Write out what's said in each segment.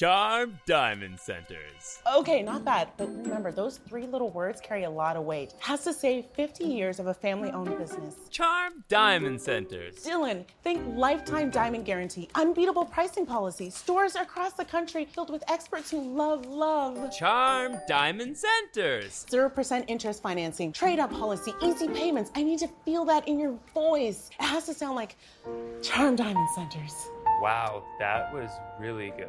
Charm Diamond Centers. Okay, not bad, but remember, those three little words carry a lot of weight. Has to say 50 years of a family owned business. Charm Diamond Centers. Dylan, think lifetime diamond guarantee, unbeatable pricing policy, stores across the country filled with experts who love love. Charm Diamond Centers. 0% interest financing, trade up policy, easy payments. I need to feel that in your voice. It has to sound like Charm Diamond Centers. Wow, that was really good.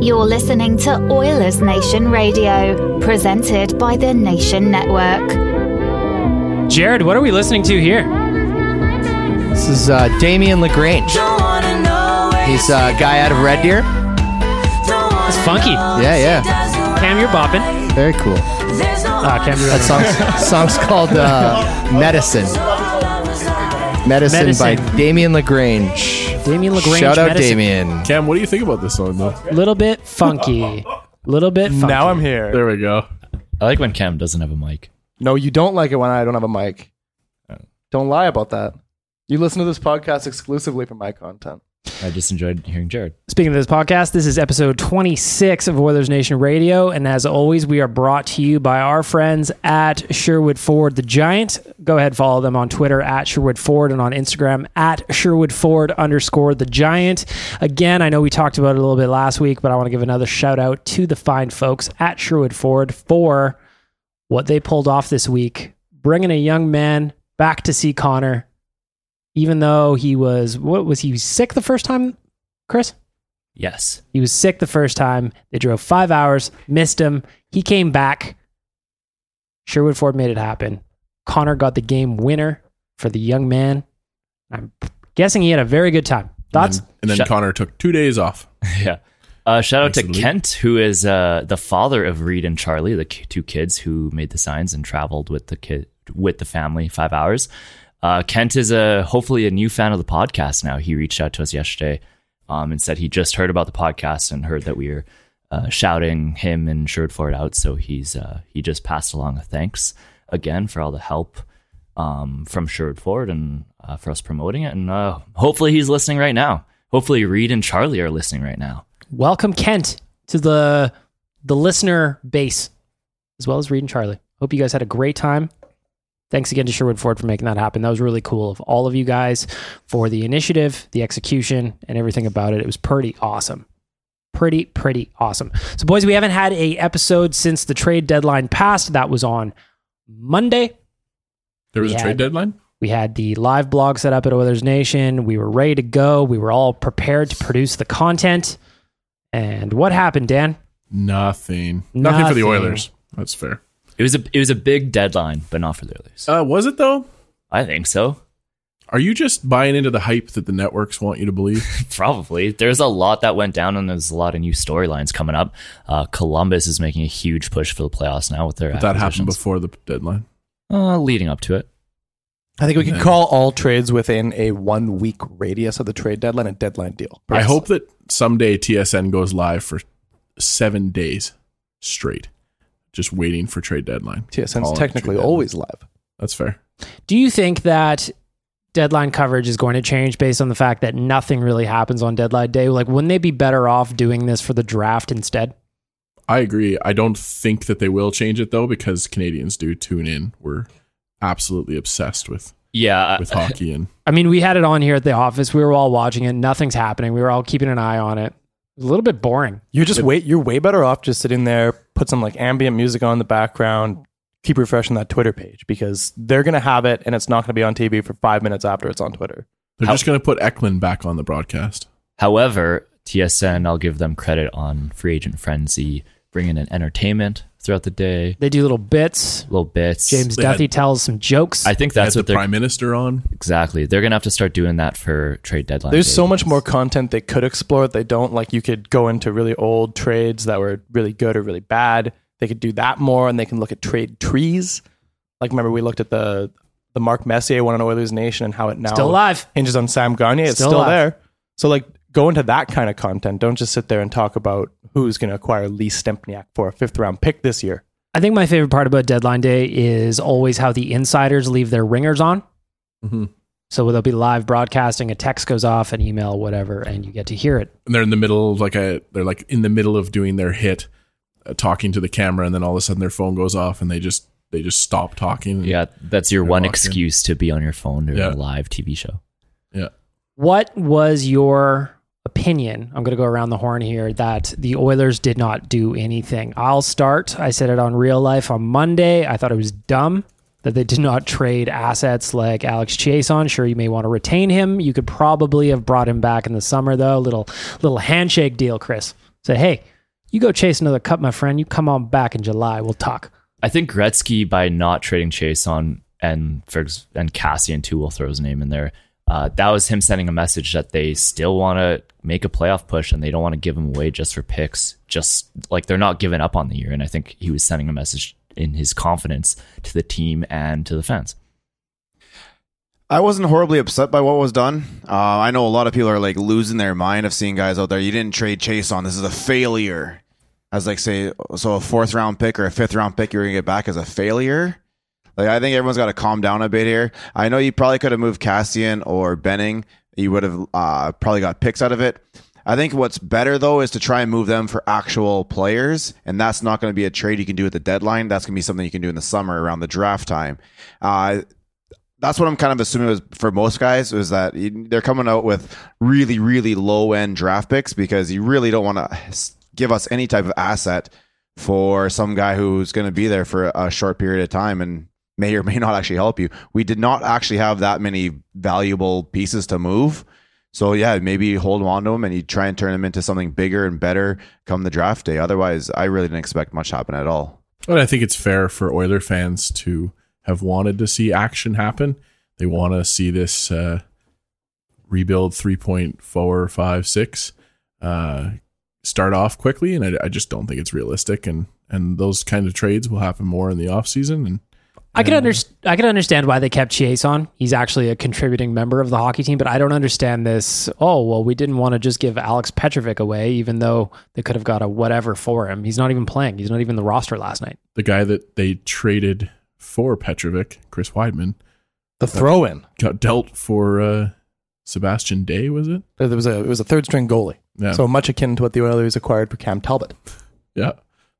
You're listening to Oilers Nation Radio, presented by the Nation Network. Jared, what are we listening to here? This is uh, Damian LaGrange. He's a guy out of Red Deer. It's funky. Yeah, yeah. Cam, you're bopping. Very cool. Uh, Cam, you're That song's, song's called uh, Medicine. Medicine. by Damien LaGrange. Damien LaGrange. Shout out Medicine. Damian. Cam, what do you think about this song, though? Little bit funky. Little bit funky. Now I'm here. There we go. I like when Cam doesn't have a mic. No, you don't like it when I don't have a mic. Oh. Don't lie about that. You listen to this podcast exclusively for my content. I just enjoyed hearing Jared. Speaking of this podcast, this is episode 26 of Oilers Nation Radio. And as always, we are brought to you by our friends at Sherwood Ford the Giant. Go ahead, follow them on Twitter at Sherwood Ford and on Instagram at Sherwood Ford underscore the Giant. Again, I know we talked about it a little bit last week, but I want to give another shout out to the fine folks at Sherwood Ford for what they pulled off this week, bringing a young man back to see Connor, even though he was, what was he, sick the first time, Chris? Yes. He was sick the first time. They drove five hours, missed him. He came back. Sherwood Ford made it happen. Connor got the game winner for the young man. I'm guessing he had a very good time. Thoughts? And then, and then Shut- Connor took two days off. yeah. Uh, shout out to Thanks to the league. Kent, who is uh, the father of Reed and Charlie, the ki- two kids who made the signs and traveled with the kid with the family five hours. Uh, Kent is a hopefully a new fan of the podcast now. He reached out to us yesterday um, and said he just heard about the podcast and heard that we were uh, shouting him and Sherwood Ford out. So he's uh, he just passed along a thanks again for all the help um, from Sherwood Ford and uh, for us promoting it. And uh, hopefully he's listening right now. Hopefully Reed and Charlie are listening right now. Welcome, Kent, to the the listener base, as well as Reed and Charlie. Hope you guys had a great time. Thanks again to Sherwood Ford for making that happen. That was really cool of all of you guys for the initiative, the execution, and everything about it. It was pretty awesome. Pretty, pretty awesome. So, boys, we haven't had a episode since the trade deadline passed. That was on Monday. There was We a had- trade deadline. We had the live blog set up at Oilers Nation. We were ready to go. We were all prepared to produce the content. And what happened, Dan? Nothing. Nothing for the Oilers. That's fair. It was a it was a big deadline, but not for the Oilers. Uh, was it though? I think so. Are you just buying into the hype that the networks want you to believe? Probably. There's a lot that went down, and there's a lot of new storylines coming up. Uh, Columbus is making a huge push for the playoffs now with their But that happened before the deadline. Uh, leading up to it. I think we can call all trades within a one week radius of the trade deadline a deadline deal. I hope that someday TSN goes live for seven days straight, just waiting for trade deadline. TSN's Calling technically trade deadline. always live. That's fair. Do you think that deadline coverage is going to change based on the fact that nothing really happens on deadline day? Like, wouldn't they be better off doing this for the draft instead? I agree. I don't think that they will change it though, because Canadians do tune in. We're absolutely obsessed with Yeah, with hockey, and I mean, we had it on here at the office. We were all watching it. Nothing's happening. We were all keeping an eye on it. It was a little bit boring. You just wait. You're way better off just sitting there, put some like ambient music on in the background, keep refreshing that Twitter page because they're gonna have it, and it's not gonna be on TV for five minutes after it's on Twitter. they're How- just going to put Ekman back on the broadcast. However, TSN, I'll give them credit on Free Agent Frenzy, bringing in entertainment throughout the day, They do little bits. little bits. James They had- Duthie tells some jokes. I think They that's had what the they're prime minister on. exactly. They're gonna have to start doing that for trade deadline. There's day so much more content they could explore that they don't. Like you could go into really old trades that were really good or really bad. They could do that more, and they can look at trade trees. Like remember we looked at the the Mark Messier one on Oilers Nation and how it now Still alive. hinges on Sam Gagner. It's Still still, alive. there. So like go into that kind of content. Don't just sit there and talk about who's going to acquire Lee Stempniak for a fifth round pick this year. I think my favorite part about deadline day is always how the insiders leave their ringers on. Mhm. So they'll be live broadcasting, a text goes off, an email, whatever, and you get to hear it. and they're in the middle of like a they're like in the middle of doing their hit uh, talking to the camera and then all of a sudden their phone goes off and they just they just stop talking Yeah, that's your one walk in. excuse to be on your phone during Yeah. a live TV show. yeah What was your opinion? I'm going to go around the horn here that the Oilers did not do anything. I'll start. I said it on real life on Monday. I thought it was dumb that they did not trade assets like Alex Chiasson. Sure, you may want to retain him. You could probably have brought him back in the summer, though. Little little handshake deal, Chris. Say, hey, you go chase another cup, my friend. You come on back in July. We'll talk. I think Gretzky by not trading Chiasson and and Kassian too will throw his name in there. Uh, that was him sending a message that they still want to make a playoff push and they don't want to give him away just for picks. Just like they're not giving up on the year. And I think he was sending a message in his confidence to the team and to the fans. I wasn't horribly upset by what was done. Uh, I know a lot of people are like losing their mind of seeing guys out there. You didn't trade Chiasson. This is a failure. As like say, so a fourth round pick or a fifth round pick you're gonna get back as a failure. Like I think everyone's got to calm down a bit here. I know you probably could have moved Kassian or Benning. You would have uh, probably got picks out of it. I think what's better though is to try and move them for actual players, and that's not going to be a trade you can do at the deadline. That's going to be something you can do in the summer around the draft time. Uh, that's what I'm kind of assuming was for most guys is that they're coming out with really, really low end draft picks because you really don't want to give us any type of asset for some guy who's going to be there for a short period of time and may or may not actually help you. We did not actually have that many valuable pieces to move. So yeah, maybe hold on to them and you try and turn them into something bigger and better come the draft day. Otherwise, I really didn't expect much happen at all. but i think it's fair for oiler fans to have wanted to see action happen they want to see this uh, rebuild 3.456 uh, start off quickly and I, I just don't think it's realistic and and those kind of trades will happen more in the off season and I could Yeah. understand. I can understand why they kept Chiasson. He's actually a contributing member of the hockey team, but I don't understand this. Oh well, we didn't want to just give Alex Petrovic away, even though they could have got a whatever for him. He's not even playing. He's not even the roster last night. the guy that they traded for Petrovic, Chris Wideman, The throw in. got dealt for uh, Sebastian Day, was it? There was a it was a third string goalie. Yeah. So much akin to what the Oilers acquired for Cam Talbot. yeah,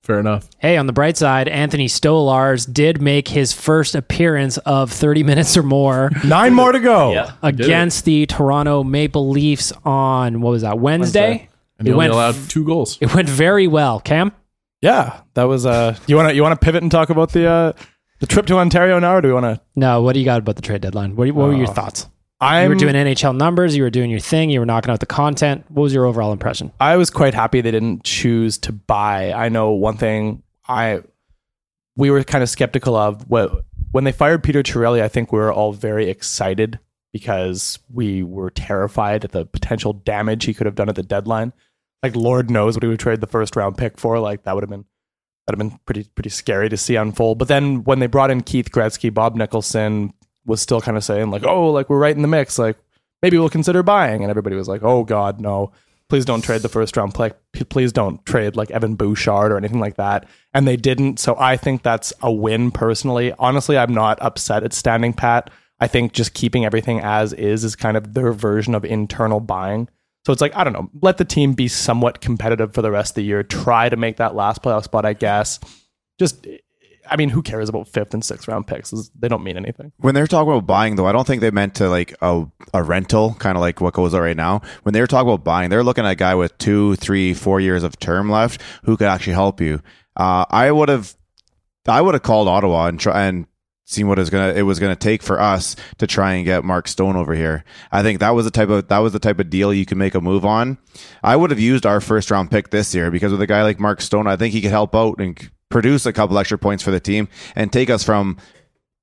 fair enough. Hey, on the bright side, Anthony Stolarz did make his first appearance of 30 minutes or more Nine more to go. Yeah. against the Toronto Maple Leafs on what was that Wednesday? Wednesday. And It he only went- allowed two goals. It went very well. Cam, Yeah, that was. Uh, you want to you want to pivot and talk about the uh, the trip to Ontario now, or do we want to? no. What do you got about the trade deadline? What, what were your Oh. thoughts? I'm you were doing NHL numbers. You were doing your thing. You were knocking out the content. What was your overall impression? I was quite happy they didn't choose to buy. I know one thing I we were kind of skeptical of what when they fired Peter Chiarelli, I think we were all very excited because we were terrified at the potential damage he could have done at the deadline. Like Lord knows what he would trade the first round pick for. Like that would have been that'd have been pretty pretty scary to see unfold. But then when they brought in Keith Gretzky, Bob Nicholson was still kind of saying like, "Oh, like we're right in the mix. Like maybe we'll consider buying." And everybody was like, "Oh God, no! Please don't trade the first round pick. Please don't trade like Evan Bouchard or anything like that." And they didn't. So I think that's a win personally. Honestly, I'm not upset at standing pat. I think just keeping everything as is is kind of their version of internal buying. So it's like, I don't know, let the team be somewhat competitive for the rest of the year. Try to make that last playoff spot, I guess. Just, I mean, who cares about fifth and sixth round picks? They don't mean anything. When they're talking about buying, though, I don't think they meant to like a, a rental, kind of like what goes on right now. When they were talking about buying, they're looking at a guy with two, three, four years of term left who could actually help you. Uh, I would have, I would have called Ottawa and try and seen what it was gonna it was gonna take for us to try and get Mark Stone over here. I think that was the type of that was the type of deal you could make a move on. I would have used our first round pick this year because with a guy like Mark Stone, I think he could help out and produce a couple extra points for the team and take us from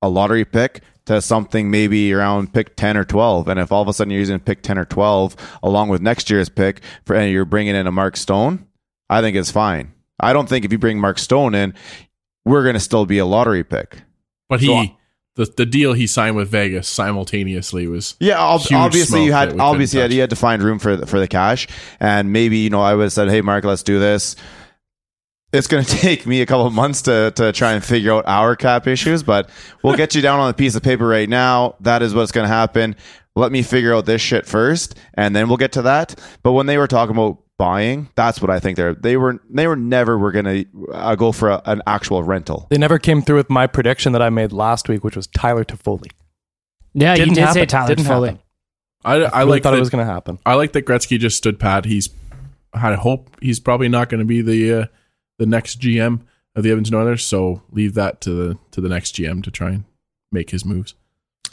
a lottery pick to something maybe around pick 10 or 12 and if all of a sudden you're using pick 10 or 12 along with next year's pick for and you're bringing in a Mark Stone I think it's fine I don't think if you bring Mark Stone in we're going to still be a lottery pick But he, So- the the deal he signed with Vegas simultaneously was Yeah, ob- obviously you had obviously touch. you had to find room for the, for the cash, and maybe you know I would have said, "Hey, Mark, let's do this." It's going to take me a couple of months to to try and figure out our cap issues, but we'll get you down on a piece of paper right now. That is what's going to happen. Let me figure out this shit first, and then we'll get to that. But when they were talking about buying, that's what I think they're they were they were never were going to uh, go for a, an actual rental. They never came through with my prediction that I made last week, which was Tyler Toffoli. Yeah, you Didn't did say happen. Tyler Didn't Foley. happen. I, I really like thought that, it was going to happen. I like that Gretzky just stood pat. He's had hope he's probably not going to be the uh, the next GM of the Edmonton Oilers. So leave that to the to the next GM to try and make his moves.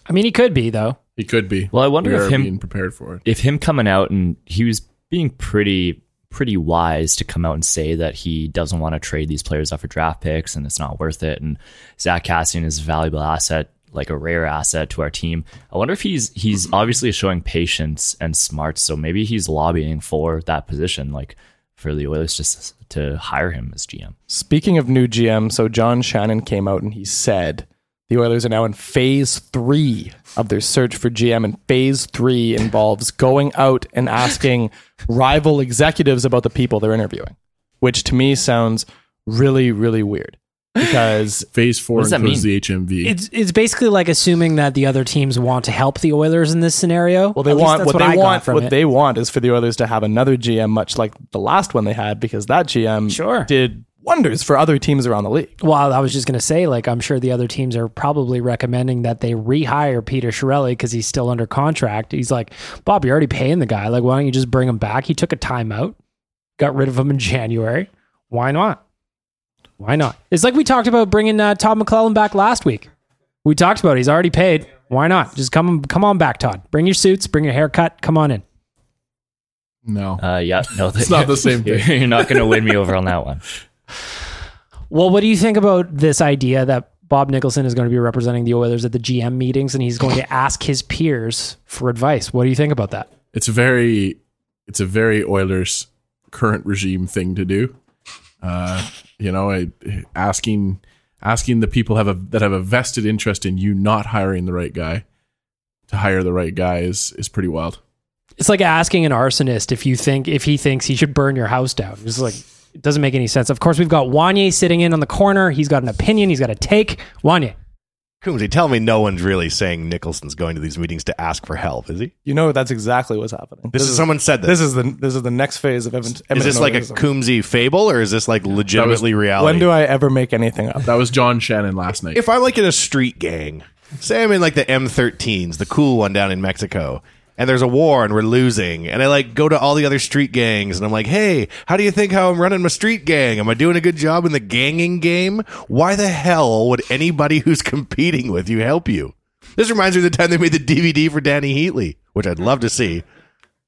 I mean, he could be though. He could be. Well, I wonder We if are him- being prepared for it. if him coming out and he was being pretty pretty wise to come out and say that he doesn't want to trade these players off for draft picks and it's not worth it and Zack Kassian is a valuable asset like a rare asset to our team. I wonder if he's he's obviously showing patience and smarts so maybe he's lobbying for that position like for the Oilers just to hire him as GM. Speaking of new GM, so John Shannon came out and he said the Oilers are now in phase three of their search for GM, and phase three involves going out and asking rival executives about the people they're interviewing, which to me sounds really, really weird because Phase four What does that includes mean? the HMV. It's it's basically like assuming that the other teams want to help the Oilers in this scenario. well, they At want that's what, they got want. from What it. they want is for the Oilers to have another GM, much like the last one they had, because that GM Sure. did wonders for other teams around the league. Well, I was just going to say, like, I'm sure the other teams are probably recommending that they rehire Peter Chiarelli because he's still under contract. He's like, Bob, you're already paying the guy. Like, why don't you just bring him back? He took a timeout, got rid of him in January. Why not? Why not? It's like we talked about bringing uh, Todd McLellan back last week. We talked about it. He's already paid. Why not? Just come, come on back, Todd. Bring your suits. Bring your haircut. Come on in. no. Uh yeah, no It's not the same thing. You're not going to win me over on that one. Well, what do you think about this idea that Bob Nicholson is going to be representing the Oilers at the GM meetings and he's going to ask his peers for advice? What do you think about that? it's very it's a very Oilers current regime thing to do. Uh, you know, asking asking the people have a that have a vested interest in you not hiring the right guy to hire the right guy is is pretty wild. It's like asking an arsonist if you think if he thinks he should burn your house down. It's like it doesn't make any sense. Of course, we've got Wanye sitting in on the corner. He's got an opinion. He's got a take. Wanye, Coombsy, tell me no one's really saying Nicholson's going to these meetings to ask for help, is he? You know that's exactly what's happening. This is someone said this. This is the this is the next phase of Edmonton. Is this like a Coombsy fable or is this like legitimately reality? When do I ever make anything up? That was John Shannon last night. if I'm like in a street gang, say I'm in like the M13s, the cool one down in Mexico, and there's a war and we're losing, and I like go to all the other street gangs and I'm like, hey, how do you think how I'm running my street gang? Am I doing a good job in the ganging game? Why the hell would anybody who's competing with you help you? This reminds me of the time they made the DVD for Dany Heatley, which I'd love to see.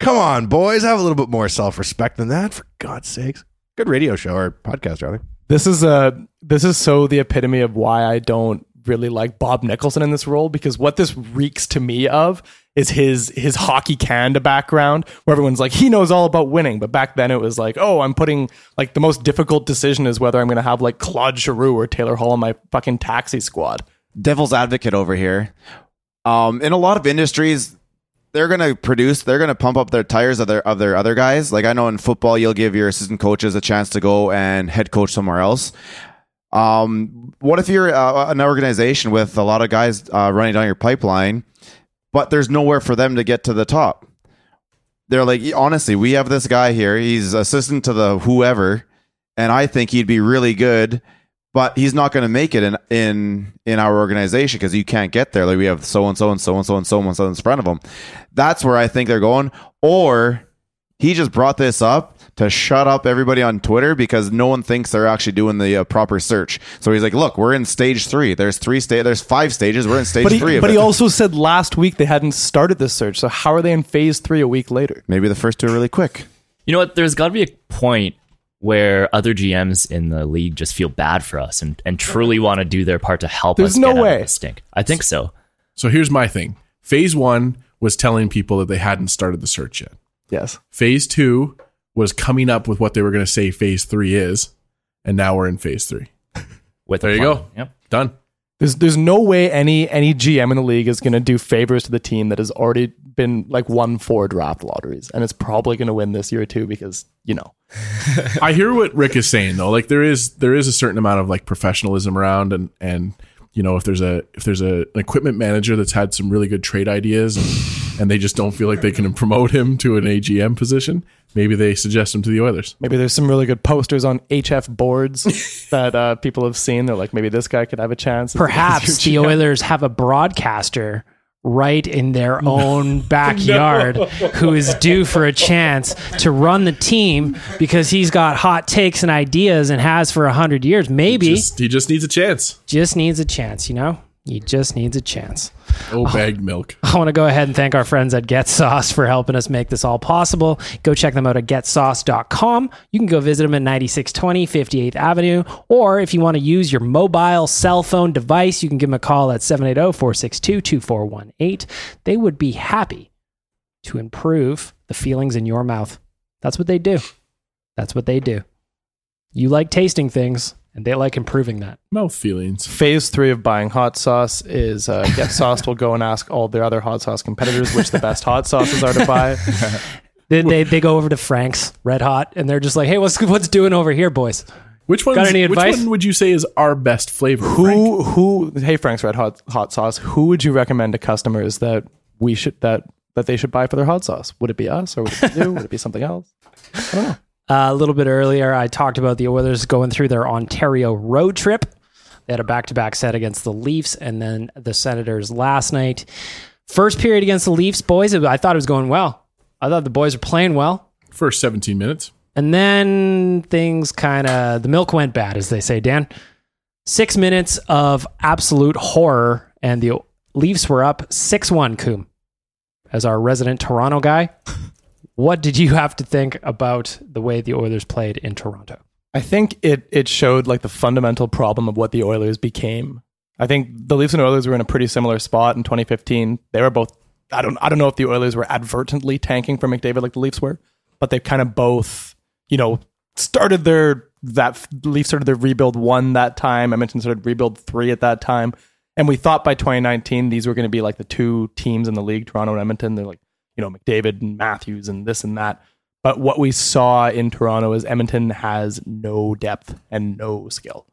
Come on, boys, have a little bit more self respect than that, for God's sakes. Good radio show or podcast, rather. This is a this is so the epitome of why I don't really like Bob Nicholson in this role because what this reeks to me of is his his hockey Canada background where everyone's like he knows all about winning but back then it was like oh I'm putting like the most difficult decision is whether I'm going to have like Claude Giroux or Taylor Hall on my fucking taxi squad. devil's advocate over here. Um, in a lot of industries, they're gonna produce, they're gonna pump up their tires of their of their other guys. Like I know in football, you'll give your assistant coaches a chance to go and head coach somewhere else. Um, what if you're uh, an organization with a lot of guys uh, running down your pipeline, but there's nowhere for them to get to the top? they're like, honestly, we have this guy here. He's assistant to the whoever, and I think he'd be really good, but he's not going to make it in in in our organization because you can't get there. Like we have so and so and so and so and so and so in front of him. That's where I think they're going. Or he just brought this up to shut up everybody on Twitter because no one thinks they're actually doing the uh, proper search. So he's like, "Look, we're in stage three. There's three sta- There's five stages. We're in stage But he, three of but it. he also said last week they hadn't started this search. So how are they in phase three a week later? Maybe the first two are really quick. You know what? There's got to be a point where other GMs in the league just feel bad for us and, and truly want to do their part to help There's us no get out way. of this stink. I think so. So here's my thing. Phase one was telling people that they hadn't started the search yet. Yes. Phase two was coming up with what they were going to say phase three is, and now we're in phase three. With there you go. Yep. Done. There's there's no way any any GM in the league is going to do favors to the team that has already been like won four draft lotteries, and it's probably going to win this year too because you know I hear what Rick is saying though. Like there is there is a certain amount of like professionalism around, and and you know if there's a if there's a, an equipment manager that's had some really good trade ideas, and, and they just don't feel like they can promote him to an AGM position, maybe they suggest him to the Oilers. maybe there's some really good posters on HF boards that uh, people have seen. They're like maybe this guy could have a chance. Perhaps the Oilers have a broadcaster right in their own backyard who is due for a chance to run the team because he's got hot takes and ideas and has for a hundred years. Maybe Just, he just needs a chance. just needs a chance, you know? He just needs a chance. Oh, oh bagged milk. I want to go ahead and thank our friends at Get Sauce for helping us make this all possible. Go check them out at getsauce.com. You can go visit them at 9620 58th Avenue. Or if you want to use your mobile cell phone device, you can give them a call at 780 462 2418. They would be happy to improve the feelings in your mouth. That's what they do. That's what they do. You like tasting things, and they like improving that. Mouth feelings. Phase three of buying hot sauce is uh, Get Sauce will go and ask all their other hot sauce competitors which the best hot sauces are to buy. Then they, they go over to Frank's Red Hot, and they're just like, hey, what's, what's doing over here, boys? Which one? Got any advice? which one would you say is our best flavor? Frank? Who who? Hey, Frank's Red Hot Hot Sauce. Who would you recommend to customers that we should that that they should buy for their hot sauce? Would it be us, or would it be you? would it be something else? I don't know. Uh, a little bit earlier, I talked about the Oilers going through their Ontario road trip. They had a back to back set against the Leafs and then the Senators last night. First period against the Leafs, boys, I thought it was going well. I thought the boys were playing well. First 17 minutes. And then things kind of, the milk went bad, as they say, Dan. Six minutes of absolute horror, and the Leafs were up 6 1, Coom. As our resident Toronto guy, what did you have to think about the way the Oilers played in Toronto? I think it it showed like the fundamental problem of what the Oilers became. I think the Leafs and Oilers were in a pretty similar spot in 2015. They were both I don't I don't know if the Oilers were advertently tanking for McDavid like the Leafs were, but they kind of both, you know, started their that Leafs started their rebuild one that time. I mentioned started rebuild three at that time. And we thought by 2019 these were going to be like the two teams in the league, Toronto and Edmonton. They're like, you know, McDavid and Matthews and this and that. But what we saw in Toronto is Edmonton has no depth and no skill.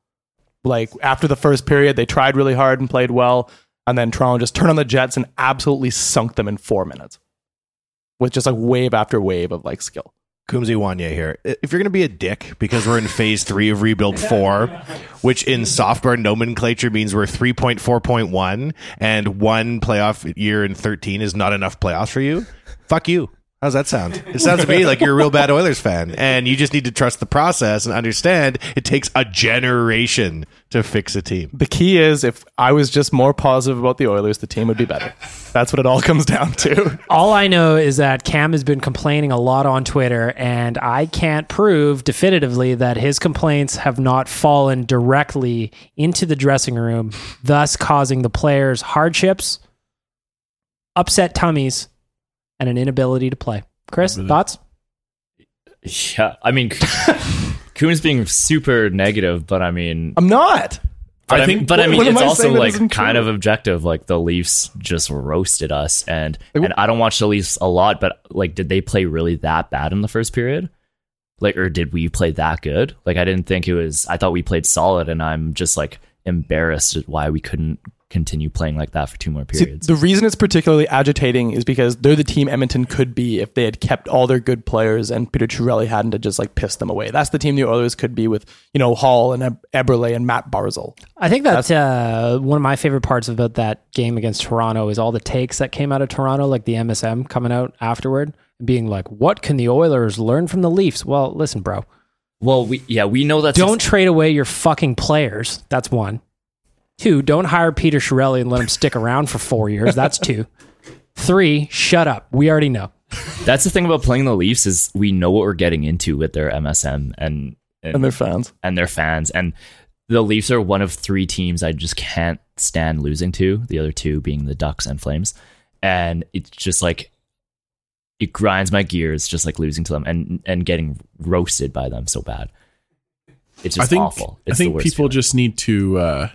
Like after the first period, they tried really hard and played well, and then Toronto just turned on the Jets and absolutely sunk them in four minutes with just like wave after wave of like skill. Kumzi Wanye here. If you're going to be a dick because we're in phase three of rebuild four, which in software nomenclature means we're 3.4.1 and one playoff year in 13 is not enough playoffs for you, fuck you. How's that sound? It sounds to me like you're a real bad Oilers fan and you just need to trust the process and understand it takes a generation to fix a team. The key is if I was just more positive about the Oilers, the team would be better. That's what it all comes down to. All I know is that Cam has been complaining a lot on Twitter, and I can't prove definitively that his complaints have not fallen directly into the dressing room, thus causing the players hardships, upset tummies, and an inability to play. Chris, thoughts? Yeah, I mean, Coon's being super negative, but I mean, I'm not. But I I, think- mean, but I mean, it's I also like kind true? of objective. Like the Leafs just roasted us, and and I don't watch the Leafs a lot, but like, did they play really that bad in the first period? Like, or did we play that good? Like, I didn't think it was. I thought we played solid, and I'm just like embarrassed at why we couldn't continue playing like that for two more See, periods. the reason it's particularly agitating is because they're the team Edmonton could be if they had kept all their good players and Peter Chiarelli hadn't to just like piss them away. That's the team the Oilers could be with, you know, Hall and Eberle and Matt Barzal. I think that's uh, one of my favorite parts about that game against Toronto is all the takes that came out of Toronto, like the MSM coming out afterward and being like, "What can the Oilers learn from the Leafs?" Well, listen, bro. well, we yeah we know that Don't trade away your fucking players. That's one. Two, don't hire Peter Chiarelli and let him stick around for four years. That's two. Three, shut up. We already know. that's the thing about playing the Leafs is we know what we're getting into with their MSM and And their fans. and their fans and the Leafs are one of three teams I just can't stand losing to. The other two being the Ducks and Flames, and it's just like it grinds my gears just like losing to them and and getting roasted by them so bad. It's just I think awful. It's I the think worst people feeling. just need to uh,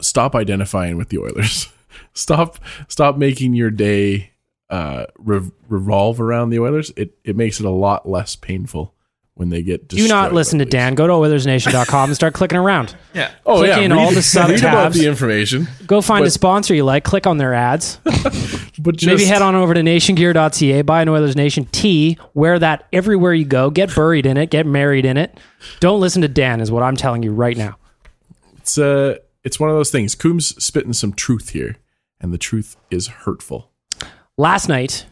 stop identifying with the Oilers. stop stop making your day uh, re- revolve around the Oilers. It it makes it a lot less painful when they get. Do not listen to. Dan. Go to OilersNation.com and start clicking around. Yeah. Oh Click yeah, in read, all the sub read about tabs. the information. Go find a sponsor you like. Click on their ads. But just, Maybe head on over to nationgear.ca, buy an Oilers Nation tee, wear that everywhere you go, get buried in it, get married in it. Don't listen to Dan, is what I'm telling you right now. It's uh, it's one of those things. Coombs spitting some truth here, and the truth is hurtful. Last night,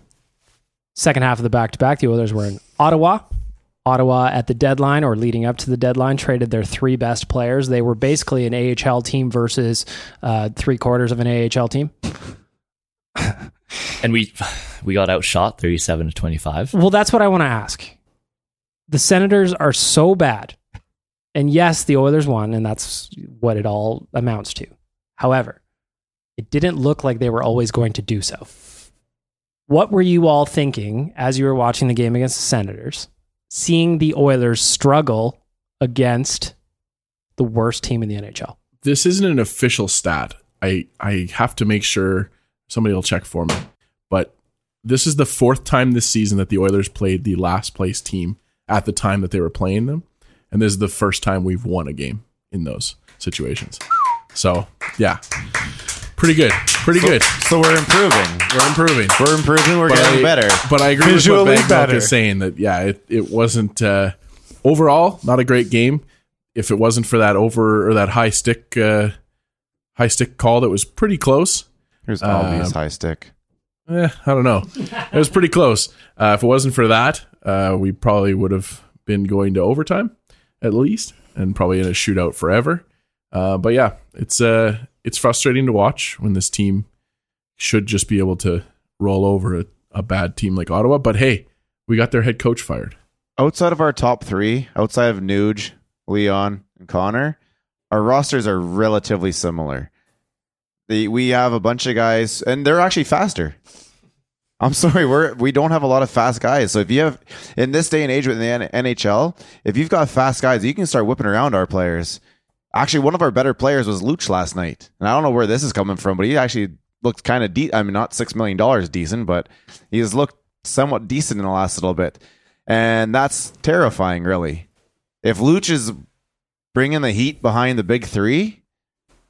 second half of the back to back, the Oilers were in Ottawa. Ottawa at the deadline or leading up to the deadline traded their three best players. They were basically an AHL team versus uh, three quarters of an AHL team. and we we got outshot thirty seven to twenty five. Well, that's what I want to ask. The Senators are so bad. And yes, the Oilers won, and that's what it all amounts to. However, it didn't look like they were always going to do so. What were you all thinking as you were watching the game against the Senators, seeing the Oilers struggle against the worst team in the NHL? This isn't an official stat. I I have to make sure somebody will check for me. But this is the fourth time this season that the Oilers played the last place team at the time that they were playing them, and this is the first time we've won a game in those situations. So yeah, pretty good, pretty good. So we're improving. We're improving. We're improving. We're But getting I- better. But I agree Visually with what better. is saying that yeah, it, it wasn't uh, overall not a great game. If it wasn't for that over or that high stick uh, high stick call that was pretty close. Here's Albie's Um, high stick. Eh, I don't know. It was pretty close. Uh, if it wasn't for that, uh, we probably would have been going to overtime at least, and probably in a shootout forever. Uh, but yeah, it's uh, it's frustrating to watch when this team should just be able to roll over a, a bad team like Ottawa. But hey, we got their head coach fired. Outside of our top three, outside of Nuge, Leon, and Connor, our rosters are relatively similar. The, we have a bunch of guys, and they're actually faster. I'm sorry, we're we don't have a lot of fast guys. So if you have in this day and age with the NHL, if you've got fast guys, you can start whipping around our players. Actually, one of our better players was Luch last night, and I don't know where this is coming from, but he actually looked kind of de- I mean, not six million dollars decent, but he has looked somewhat decent in the last little bit, and that's terrifying, really. If Luch is bringing the heat behind the big three,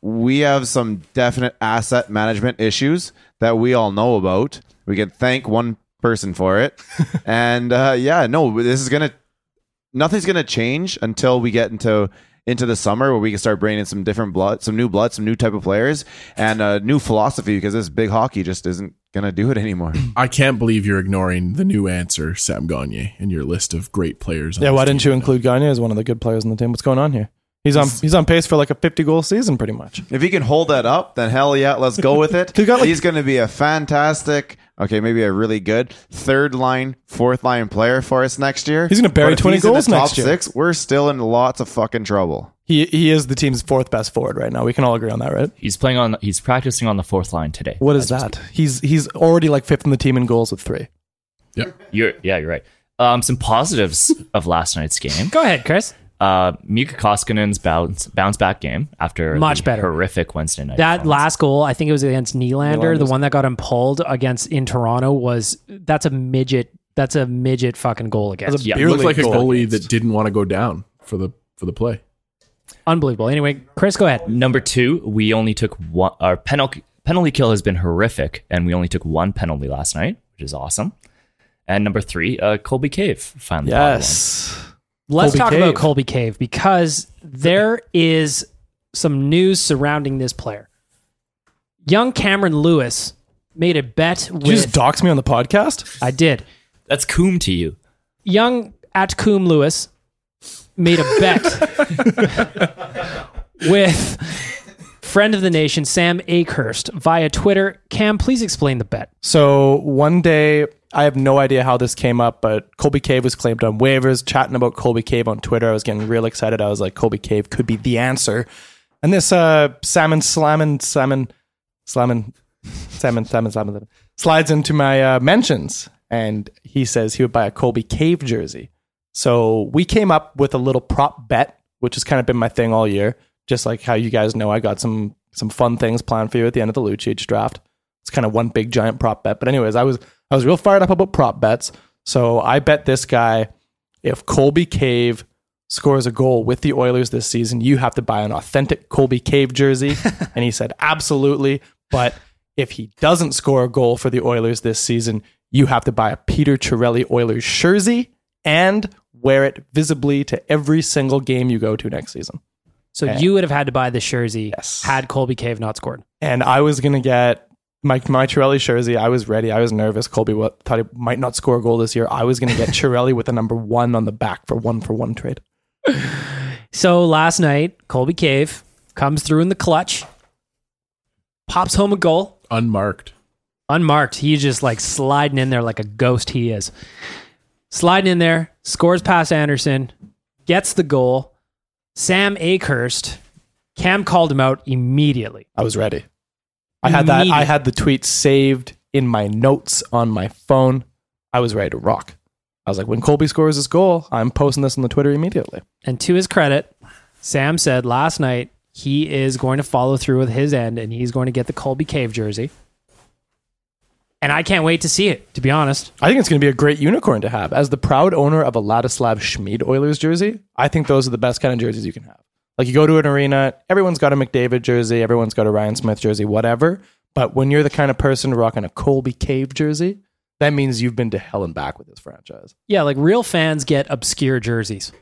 we have some definite asset management issues that we all know about. We can thank one person for it, and uh, yeah, no, this is gonna nothing's gonna change until we get into into the summer where we can start bringing in some different blood, some new blood, some new type of players, and a new philosophy because this big hockey just isn't gonna do it anymore. I can't believe you're ignoring the new answer, Sam Gagner, in your list of great players. on Yeah, why didn't you include Gagner as one of the good players on the team? What's going on here? He's on he's on pace for like a 50 goal season pretty much. If he can hold that up, then hell yeah, let's go with it. Like- He's going to be a fantastic, okay, maybe a really good third line, fourth line player for us next year. He's gonna bury But if 20 he's in goals the top next year. Six, we're still in lots of fucking trouble. He he is the team's fourth best forward right now. We can all agree on that, right? He's playing on. He's practicing on the fourth line today. What is that? He's he's already like fifth in the team in goals with three. Yeah, You're yeah, you're right. Um, some positives of last night's game. Go ahead, Chris. Uh, Mikko Koskinen's bounce bounce back game after Much the better. horrific Wednesday night. That performance. last goal, I think it was against Nylander, the one that got him pulled against in Toronto was that's a midget. That's a midget fucking goal against. That's Yeah, beer It looked like a goalie against. that didn't want to go down for the for the play. Unbelievable. Anyway, Chris, go ahead. Number two, we only took one. Our penalty penalty kill has been horrific, and we only took one penalty last night, which is awesome. And number three, uh, Colby Cave finally. bought Yes. Let's Colby talk Cave. about Colby Cave because there is some news surrounding this player. Young Cameron Lewis made a bet Did you just with. dox me on the podcast? I did. That's coom to you. Young at coom Lewis made a bet with friend of the nation Sam Akehurst via Twitter. Cam, please explain the bet. So one day, I have no idea how this came up, but Colby Cave was claimed on waivers. Chatting about Colby Cave on Twitter, I was getting real excited. I was like, Colby Cave could be the answer. And this uh, salmon, slamming, salmon, slamming, salmon, salmon, salmon, slides into my uh, mentions, and he says he would buy a Colby Cave jersey. So we came up with a little prop bet, which has kind of been my thing all year. Just like how you guys know, I got some some fun things planned for you at the end of the Lucic draft. It's kind of one big giant prop bet. But anyways, I was I was real fired up about prop bets. So I bet this guy if Colby Cave scores a goal with the Oilers this season, you have to buy an authentic Colby Cave jersey. and he said, absolutely. But if he doesn't score a goal for the Oilers this season, you have to buy a Peter Chiarelli Oilers jersey and wear it visibly to every single game you go to next season. So Okay. you would have had to buy the jersey Yes. had Colby Cave not scored. and I was gonna get my my Chiarelli jersey. I was ready. I was nervous. Colby wa- thought he might not score a goal this year. I was gonna get Chiarelli with a number one on the back for one for one trade. So last night, Colby Cave comes through in the clutch, pops home a goal, Unmarked. unmarked. He's just like sliding in there like a ghost he is. Sliding in there, scores past Anderson, gets the goal. Sam Akehurst, Cam called him out immediately. I was ready. I had that. I had the tweet saved in my notes on my phone. I was ready to rock. I was like, when Colby scores his goal, I'm posting this on the Twitter immediately. And to his credit, Sam said last night he is going to follow through with his end and he's going to get the Colby Cave jersey. And I can't wait to see it, to be honest. I think it's going to be a great unicorn to have. As the proud owner of a Ladislav Smid Oilers jersey, I think those are the best kind of jerseys you can have. Like you go to an arena, everyone's got a McDavid jersey, everyone's got a Ryan Smyth jersey, whatever. But when you're the kind of person rocking a Colby Cave jersey, that means you've been to hell and back with this franchise. Yeah, like real fans get obscure jerseys.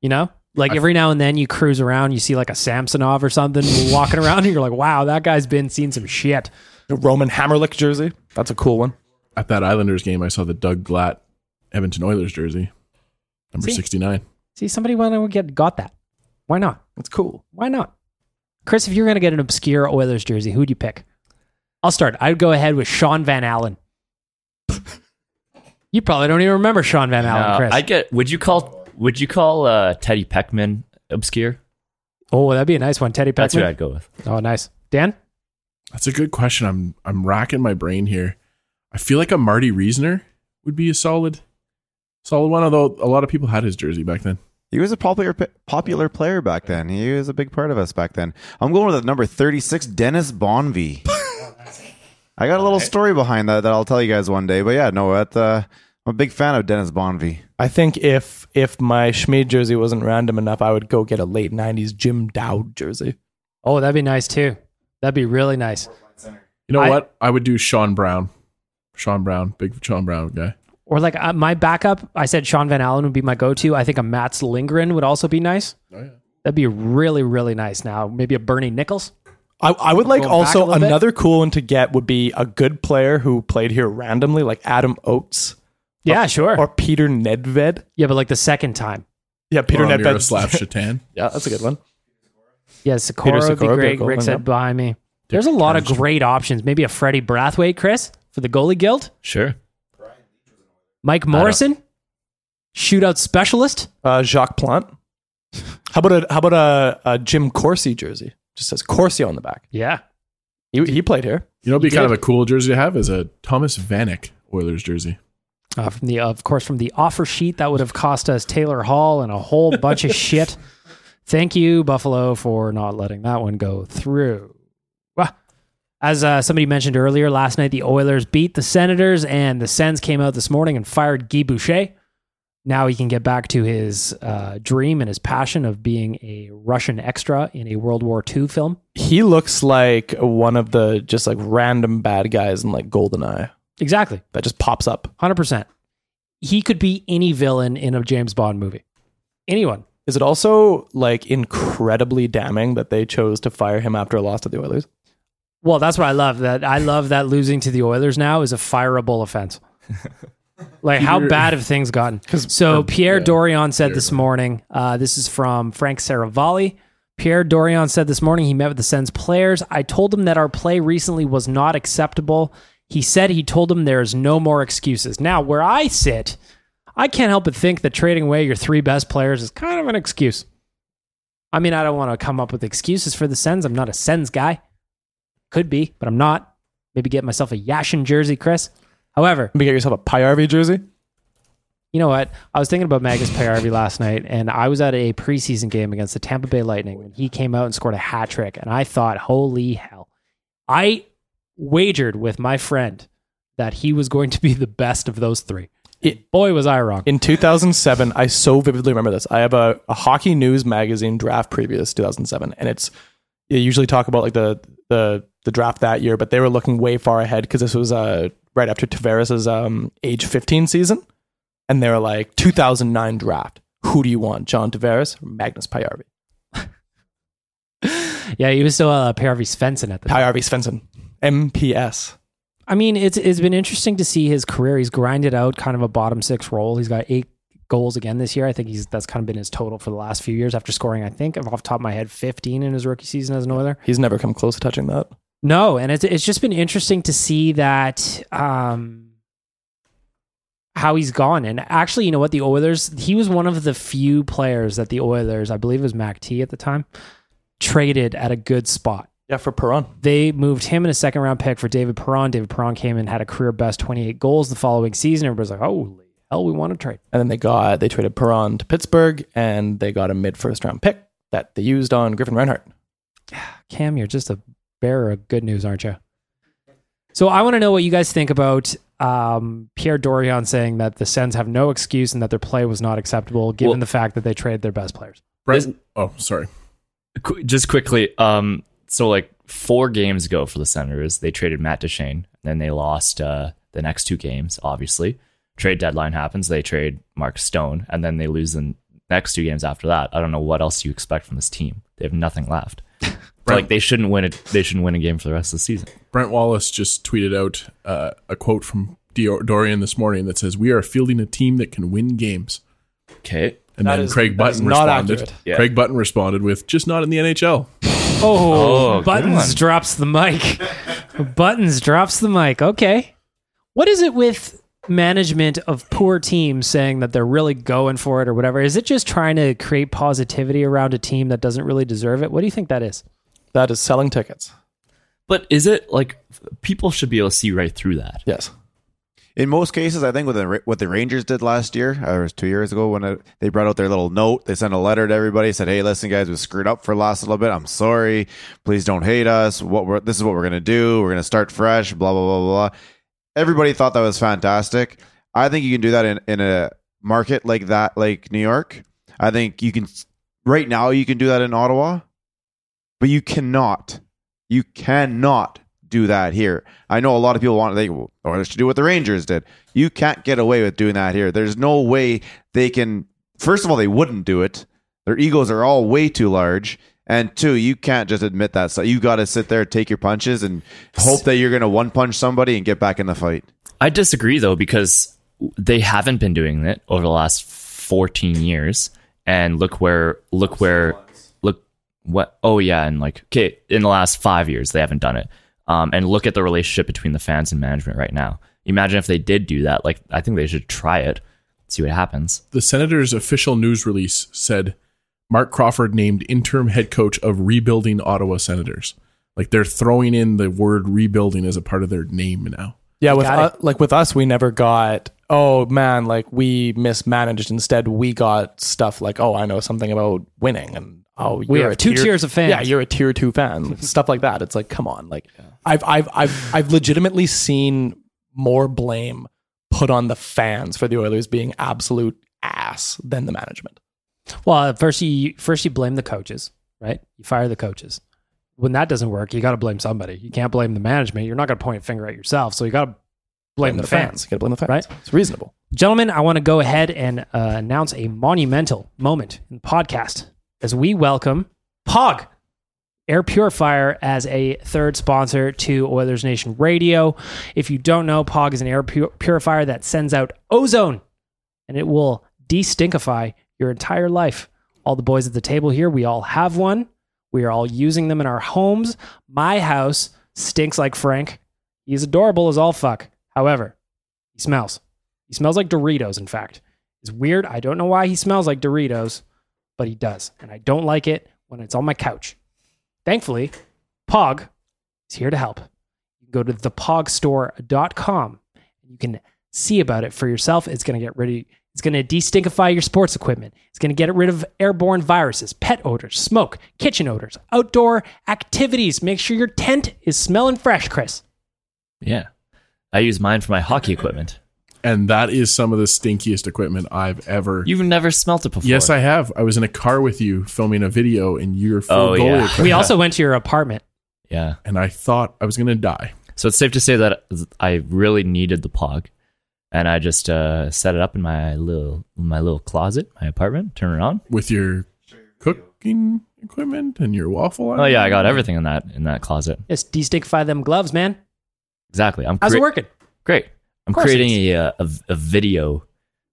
You know? Like every now and then you cruise around, you see like a Samsonov or something walking around, and you're like, wow, that guy's been seeing some shit. A Roman Hamrlik jersey, that's a cool one. At that Islanders game, I saw the Doug Glatt Edmonton Oilers jersey, number See? 69. See, somebody went and get got that. Why not? It's cool. Why not? Chris, if you're going to get an obscure Oilers jersey, who'd you pick? I'll start. I'd go ahead with Shaun Van Allen. you probably don't even remember Shaun Van Allen, Uh, Chris. I get. Would you call? Would you call uh, Teddy Peckman obscure? oh, that'd be a nice one. Teddy Peckman. That's what I'd go with. Oh, nice. Dan? That's a good question. I'm I'm racking my brain here. I feel like a Marty Reasoner would be a solid, solid one. Although a lot of people had his jersey back then. He was a popular popular player back then. He was a big part of us back then. I'm going with the number 36, Dennis Bonvie. I got a little story behind that that I'll tell you guys one day. But yeah, no, that, uh, I'm a big fan of Dennis Bonvie. I think if if my Smid jersey wasn't random enough, I would go get a late '90s Jim Dowd jersey. Oh, that'd be nice too. That'd be really nice. You know I- what? I would do Sean Brown. Sean Brown, big Sean Brown guy. Or like uh, my backup, I said Sean Van Allen would be my go-to. I think a Mats Lindgren would also be nice. Oh yeah. That'd be really, really nice. Now, maybe a Bernie Nicholls. I, I would like Going back a also little bit? another cool one to get would be a good player who played here randomly, like Adam Oates Yeah, sure. or Peter Nedved. yeah, but like the second time. Yeah, Peter Or Nedved. Miroslav Shatan. yeah, that's a good one. Yeah, Sykora would be Sykora would be a great. cool Rick one, said yeah. behind me. There's a lot of great options. Maybe a Freddie Brathwaite, Chris, for the goalie guild. Sure. Mike Morrison, shootout specialist. Uh, Jacques Plante. How about a how about a, a Jim Corsi jersey? Just says Corsi on the back. Yeah. He, he played here. You know, what'd be He kind of a cool jersey to have is a Thomas Vanek Oilers jersey. Uh, from the, of course, from the offer sheet that would have cost us Taylor Hall and a whole bunch of shit. Thank you, Buffalo, for not letting that one go through. As uh, somebody mentioned earlier, last night the Oilers beat the Senators, and the Sens came out this morning and fired Guy Boucher. now he can get back to his uh, dream and his passion of being a Russian extra in a World War II film. He looks like one of the just like random bad guys in like Goldeneye Exactly. that just pops up. 100%. He could be any villain in a James Bond movie. Anyone. Is it also like incredibly damning that they chose to fire him after a loss to the Oilers? Well, that's what I love. That I love that losing to the Oilers now is a fireable offense. like how bad have things gotten? So Pierre Dorion said this morning. Uh, this is from Frank Seravalli. Pierre Dorion said this morning he met with the Sens players. I told him that our play recently was not acceptable. He said he told him there is no more excuses. Now, where I sit, I can't help but think that trading away your three best players is kind of an excuse. I mean, I don't want to come up with excuses for the Sens. I'm not a Sens guy. Could be, but I'm not. Maybe get myself a Yashin jersey, Chris. However, Maybe get yourself a Paajarvi jersey. you know what? I was thinking about Magnus Paajarvi last night, and I was at a preseason game against the Tampa Bay Lightning, and he came out and scored a hat trick, and I thought, holy hell! I wagered with my friend that he was going to be the best of those three. It- Boy, was I wrong. In 2007, I so vividly remember this. I have a, a hockey news magazine draft previous 2007, and it's you usually talk about like the the the draft that year, but they were looking way far ahead because this was uh, right after Tavares's um, age 15 season, and they were like 2009 draft. Who do you want, John Tavares or Magnus Paajarvi? yeah, he was still uh, Paajarvi Svensson at the time. Pyarvi Svensson, MPS. I mean, it's it's been interesting to see his career. He's grinded out kind of a bottom six role. He's got eight goals again this year. I think he's that's kind of been his total for the last few years after scoring, I think, off the top of my head, 15 in his rookie season as an Oiler. He's never come close to touching that. No, and it's it's just been interesting to see that um how he's gone. And actually, you know what? The Oilers, he was one of the few players that the Oilers, I believe it was Mac T at the time, traded at a good spot. Yeah, for Perron. They moved him in a second round pick for David Perron. David Perron came and had a career best 28 goals the following season. Everybody's like, holy hell, we want to trade. And then they got they traded Perron to Pittsburgh, and they got a mid first round pick that they used on Griffin Reinhart. Yeah, Cam, you're just a bearer of good news, aren't you? So I want to know what you guys think about um, Pierre Dorion saying that the Sens have no excuse and that their play was not acceptable, given Well- the fact that they traded their best players. Brent, oh, sorry. Qu- just quickly, um, so like four games ago for the Senators, they traded Matt Duchene, and then they lost uh, the next two games. Obviously, trade deadline happens. They trade Mark Stone, and then they lose the next two games after that. I don't know what else you expect from this team. They have nothing left. So, like they shouldn't win it. They shouldn't win a game for the rest of the season. Brent Wallace just tweeted out uh, a quote from Dior- Dorion this morning that says, "We are fielding a team that can win games." Okay, And That then is- Craig Button not responded. accurate. Yeah. Craig Button responded with, "Just not in the NHL." Oh, Oh, Buttons drops the mic. Buttons drops the mic. Okay. What is it with management of poor teams saying that they're really going for it or whatever? Is it just trying to create positivity around a team that doesn't really deserve it? What do you think that is? That is selling tickets. but is it like people should be able to see right through that? Yes. In most cases, I think what the what the Rangers did last year, uh, or it was two years ago, when it, they brought out their little note, they sent a letter to everybody, said, "Hey, listen, guys, we screwed up for the last little bit. I'm sorry. Please don't hate us. What we're this is what we're gonna do. We're gonna start fresh. Blah blah blah blah." Everybody thought that was fantastic. I think you can do that in in a market like that, like New York. I think you can. Right now, you can do that in Ottawa, but you cannot. You cannot do that here. I know a lot of people want they oh, or should do what the Rangers did. You can't get away with doing that here. There's no way they can. First of all, they wouldn't do it. Their egos are all way too large. And two, you can't just admit that. So you got to sit there, take your punches, and hope that you're going to one punch somebody and get back in the fight. I disagree though because they haven't been doing it over the last 14 years and look where look where what oh yeah and like okay in the last 5 years they haven't done it. Um, and look at the relationship between the fans and management right now. Imagine if they did do that. Like I think they should try it. See what happens. The Senators' official news release said Marc Crawford named interim head coach of rebuilding Ottawa Senators. Like they're throwing in the word rebuilding as a part of their name now. Yeah, with got uh, like with us, we never got. Oh man, like we mismanaged. Instead, we got stuff like, oh, I know something about winning, and oh, We you're have a two tier- tiers of fans. Yeah, you're a tier two fan. Stuff like that. It's like, come on, like I've I've I've I've legitimately seen more blame put on the fans for the Oilers being absolute ass than the management. Well, first you first you blame the coaches, right? You fire the coaches. When that doesn't work, you got to blame somebody. You can't blame the management. You're not going to point a finger at yourself. So you got to blame, the, fans. You got to blame the fans. Right? It's reasonable. Gentlemen, I want to go ahead and uh, announce a monumental moment in the podcast as we welcome Pog Air Purifier as a third sponsor to Oilers Nation Radio. If you don't know, Pog is an air pu- purifier that sends out ozone and it will de-stinkify your entire life. All the boys at the table here, we all have one. We are all using them in our homes. My house stinks like Frank. He's adorable as all fuck. However, he smells. He smells like Doritos, in fact. It's weird. I don't know why he smells like Doritos, but he does. And I don't like it when it's on my couch. Thankfully, Pog is here to help. You can go to thepogstore.com and you can see about it for yourself. It's going to get rid of, it's going to destinkify your sports equipment. It's going to get rid of airborne viruses, pet odors, smoke, kitchen odors, outdoor activities. Make sure your tent is smelling fresh, Chris. Yeah. I use mine for my hockey equipment. And that is some of the stinkiest equipment I've ever. You've never smelt it before. Yes, I have. I was in a car with you filming a video, and you're full Oh, goalie yeah. equipment. We also went to your apartment. Yeah. and I thought I was going to die So it's safe to say that I really needed the pog, and I just uh, set it up in my little my little closet, my apartment. Turn it on. with your cooking equipment and your waffle. Iron. Oh yeah, I got everything in that in that closet. Just destinkify them gloves, man. Exactly. I'm How's it working? Great. I'm creating a, uh, a a video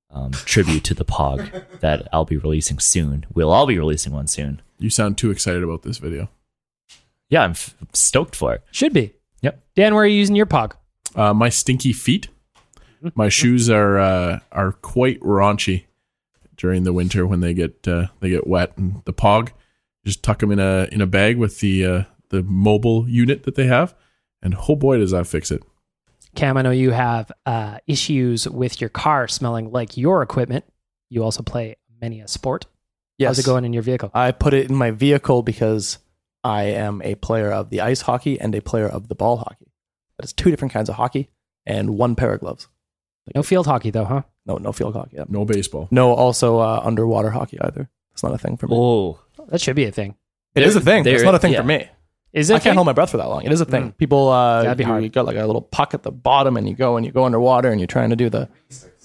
um, tribute to the pog that I'll be releasing soon. We'll all be releasing one soon. You sound too excited about this video. Yeah, I'm f- stoked for it. Should be. Yep. Dan, where are you using your Pog? Uh, my stinky feet. My shoes are uh, are quite raunchy during the winter when they get uh, they get wet. And the pog, just tuck them in a in a bag with the uh, the mobile unit that they have, and oh boy, does that fix it! Cam, I know you have uh, issues with your car smelling like your equipment. You also play many a sport. How's it going in your vehicle? I put it in my vehicle because I am a player of the ice hockey and a player of the ball hockey. That is two different kinds of hockey and one pair of gloves. No field hockey, though, huh? No, no field hockey. Yep. No baseball. No, also uh, underwater hockey either. It's not a thing for me. Oh, That should be a thing. it is a thing. but It's not a thing yeah. for me. Is it? I a can't thing? hold my breath for that long. It is a thing. Mm. People, uh, That'd be you, hard. you got like a little puck at the bottom, and you go and you go underwater, and you're trying to do the.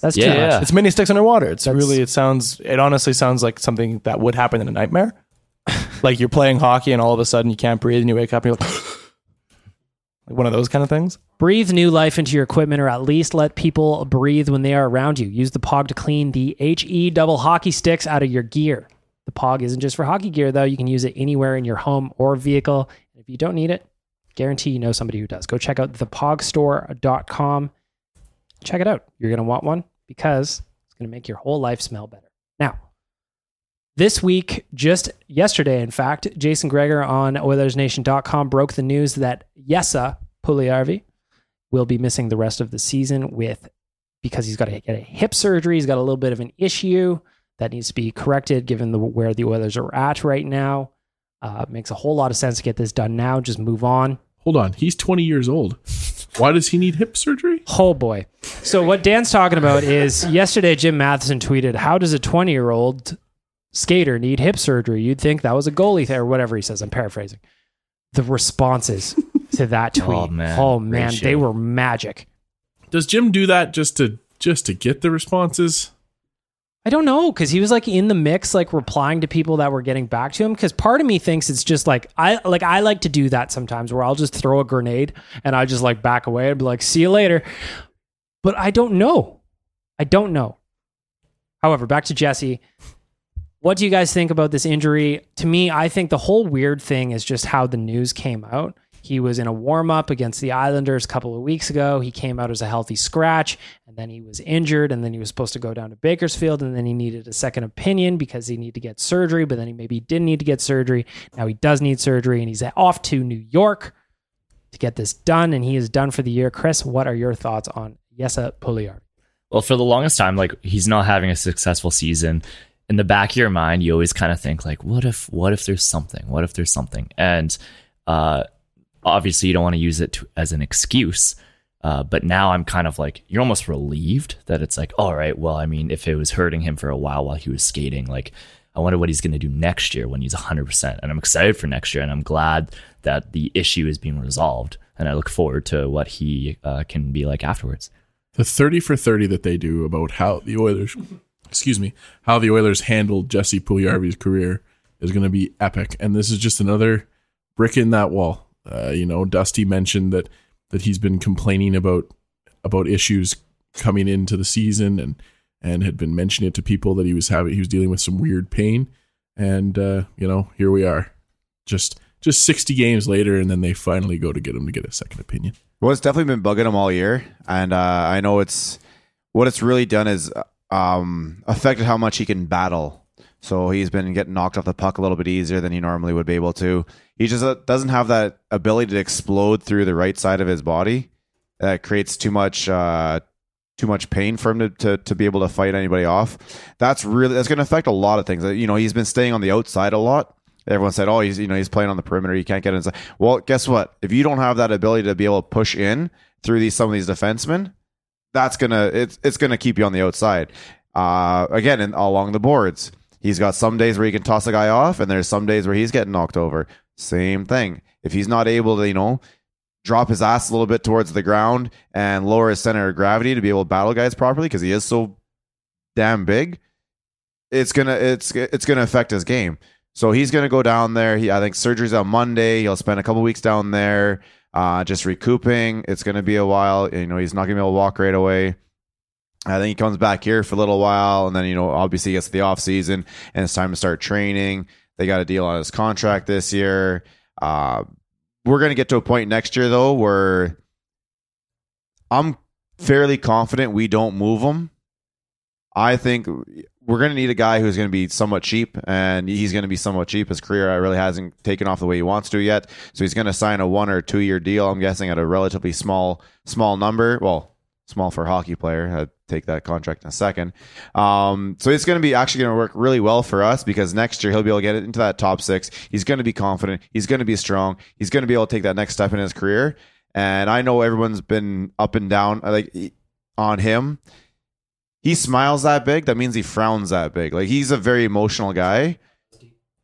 That's Yeah, too much. yeah. It's mini sticks underwater. It's That's- really. It sounds. It honestly sounds like something that would happen in a nightmare. like you're playing hockey, and all of a sudden you can't breathe, and you wake up, and you're like, like one of those kind of things. Breathe new life into your equipment, or at least let people breathe when they are around you. Use the Pog to clean the HE double hockey sticks out of your gear. The Pog isn't just for hockey gear, though. You can use it anywhere in your home or vehicle. If you don't need it, guarantee you know somebody who does. Go check out thepogstore.com. Check it out. You're going to want one because it's going to make your whole life smell better. Now, this week, just yesterday, in fact, Jason Gregor on OilersNation.com broke the news that Jesse Puljujärvi will be missing the rest of the season with because he's got to get a hip surgery. He's got a little bit of an issue that needs to be corrected given the where the Oilers are at right now. Uh, makes a whole lot of sense to get this done now. Just move on. Hold on, he's 20 years old. Why does he need hip surgery? Oh boy. So what Dan's talking about is yesterday Jim Matheson tweeted, "How does a 20 year old skater need hip surgery?" You'd think that was a goalie thing or whatever he says. I'm paraphrasing. The responses to that tweet. Oh, man. Oh man, shit. they were magic. Does Jim do that just to just to get the responses? I don't know because he was like in the mix, like replying to people that were getting back to him. Because part of me thinks it's just like I like I like to do that sometimes, where I'll just throw a grenade and I just like back away and be like, "See you later." But I don't know. I don't know. However, back to Jesse. What do you guys think about this injury? To me, I think the whole weird thing is just how the news came out. He was in a warm up against the Islanders a couple of weeks ago. He came out as a healthy scratch, and then he was injured, and then he was supposed to go down to Bakersfield, and then he needed a second opinion because he needed to get surgery, but then he maybe didn't need to get surgery. Now he does need surgery, and he's off to New York to get this done, and he is done for the year. Chris, what are your thoughts on Jesse Puljujärvi? Well, for the longest time, like he's not having a successful season. In the back of your mind, you always kind of think like, what if, what if there's something? What if there's something? And uh, obviously, you don't want to use it to, as an excuse. Uh, but now I'm kind of like, you're almost relieved that it's like, all right, well, I mean, if it was hurting him for a while while he was skating, like, I wonder what he's going to do next year when he's 100%. And I'm excited for next year. And I'm glad that the issue is being resolved. And I look forward to what he uh, can be like afterwards. The 30 for 30 that they do about how the Oilers, excuse me, how the Oilers handled Jesse Puljujarvi's career is going to be epic. And this is just another brick in that wall. Uh, you know, Dusty mentioned that that he's been complaining about about issues coming into the season and and had been mentioning it to people that he was having he was dealing with some weird pain and uh, you know here we are just just 60 games later and then they finally go to get him to get a second opinion Well, it's definitely been bugging him all year, and uh, I know it's what it's really done is um, affected how much he can battle. So he's been getting knocked off the puck a little bit easier than he normally would be able to. He just uh, doesn't have that ability to explode through the right side of his body. That creates too much uh, too much pain for him to, to to be able to fight anybody off. That's really that's going to affect a lot of things. You know, he's been staying on the outside a lot. Everyone said, "Oh, he's you know he's playing on the perimeter. He can't get inside." Well, guess what? If you don't have that ability to be able to push in through these some of these defensemen, that's gonna it's it's gonna keep you on the outside. Uh, again, in, along the boards, he's got some days where he can toss a guy off, and there's some days where he's getting knocked over. Same thing. If he's not able to, you know, drop his ass a little bit towards the ground and lower his center of gravity to be able to battle guys properly because he is so damn big, it's gonna it's it's gonna affect his game. So he's gonna go down there. He I think surgery's on Monday. He'll spend a couple weeks down there, uh, just recouping. It's gonna be a while. You know, he's not gonna be able to walk right away. I think he comes back here for a little while, and then you know, obviously, he gets to the off season, and it's time to start training. They got a deal on his contract this year. Uh, we're going to get to a point next year, though, where I'm fairly confident we don't move him. I think we're going to need a guy who's going to be somewhat cheap, and he's going to be somewhat cheap. His career I really hasn't taken off the way he wants to yet, so he's going to sign a one or two year deal. I'm guessing at a relatively small small number. Well, small for a hockey player. I'd take that contract in a second. Um, so it's going to be actually going to work really well for us because next year he'll be able to get into that top six. He's going to be confident. He's going to be strong. He's going to be able to take that next step in his career. And I know everyone's been up and down like on him. He smiles that big. That means he frowns that big. Like he's a very emotional guy.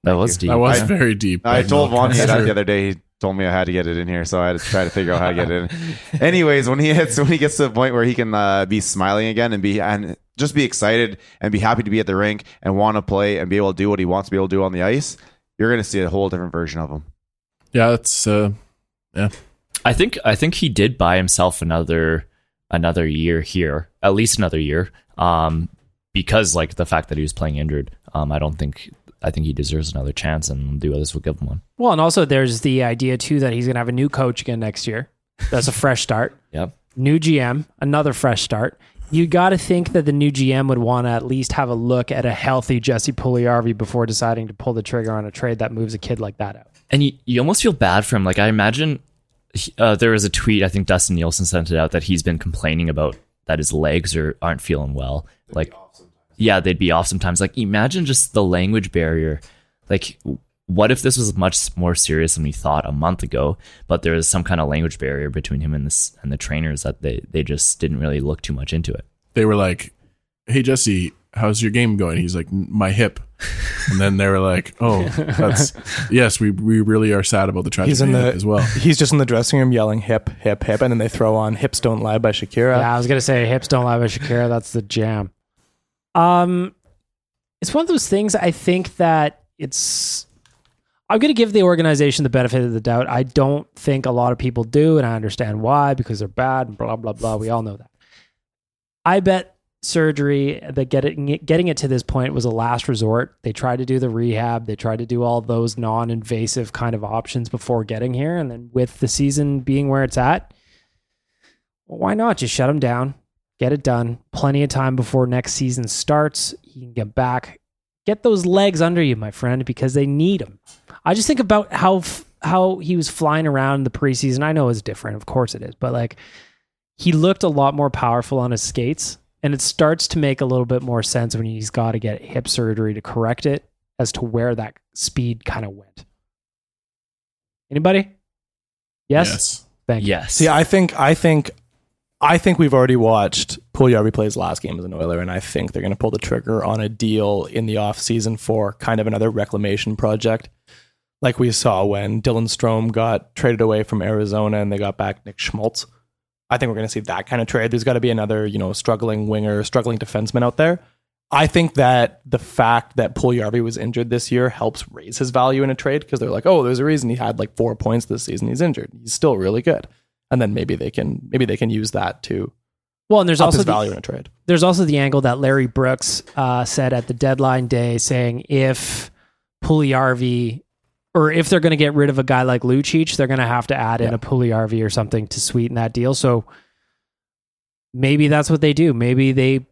That was deep. that was I- very deep I but told no, Vonnie that's that the other day. He told me I had to get it in here, so I had to try to figure out how to get it in. Anyways, when he hits, when he gets to the point where he can uh, be smiling again and be and just be excited and be happy to be at the rink and want to play and be able to do what he wants to be able to do on the ice, you're going to see a whole different version of him. yeah that's uh yeah I think I think he did buy himself another another year here, at least another year, um, because like the fact that he was playing injured. Um, I don't think I think he deserves another chance, and the others will give him one. Well, and also there's the idea too that he's going to have a new coach again next year. That's a fresh start. Yep. New GM, another fresh start. You got to think that the new GM would want to at least have a look at a healthy Jesse Puljujärvi before deciding to pull the trigger on a trade that moves a kid like that out. And you, you almost feel bad for him. Like I imagine uh, there was a tweet. I think Dustin Nielsen sent it out that he's been complaining about that his legs are aren't feeling well. like yeah, they'd be off sometimes. Like imagine just the language barrier. Like what if this was much more serious than we thought a month ago? But there was some kind of language barrier between him and this and the trainers that they they just didn't really look too much into it. they were like hey jesse how's your game going he's like my hip and then they were like oh that's yes we we really are sad about the tragedy He's in the as well He's just in the dressing room yelling hip, hip, hip, and then they throw on "Hips Don't Lie" by Shakira. Yeah, I was gonna say hips don't lie by Shakira. That's the jam. Um, it's one of those things. I think that it's. I'm gonna give the organization the benefit of the doubt. I don't think a lot of people do, and I understand why because they're bad and blah blah blah. We all know that. I bet surgery that getting it, getting it to this point was a last resort. They tried to do the rehab. They tried to do all those non-invasive kind of options before getting here, and then with the season being where it's at, well, why not just shut them down, get it done? Plenty of time before next season starts. You can get back, get those legs under you, my friend, because they need them. I just think about how f- how he was flying around in the preseason. I know it's different, of course it is, but like he looked a lot more powerful on his skates, and it starts to make a little bit more sense when he's got to get hip surgery to correct it as to where that speed kind of went. Anybody? Yes. yes Thank you. Yes. See, I think I think I think we've already watched play his last game as an Oiler, and I think they're going to pull the trigger on a deal in the offseason for kind of another reclamation project, like we saw when Dylan Strome got traded away from Arizona and they got back Nick Schmaltz. I think we're going to see that kind of trade. There's got to be another, you know, struggling winger, struggling defenseman out there. I think that the fact that Puljujärvi was injured this year helps raise his value in a trade because they're like, oh, there's a reason he had like four points this season. He's injured. He's still really good and then maybe they can maybe they can use that to well, and there's also the- value in a trade. There's also the angle that Larry Brooks uh, said at the deadline day, saying if Puljujärvi or if they're going to get rid of a guy like Lucic, they're going to have to add in a Puljujärvi or something to sweeten that deal. So maybe that's what they do. Maybe they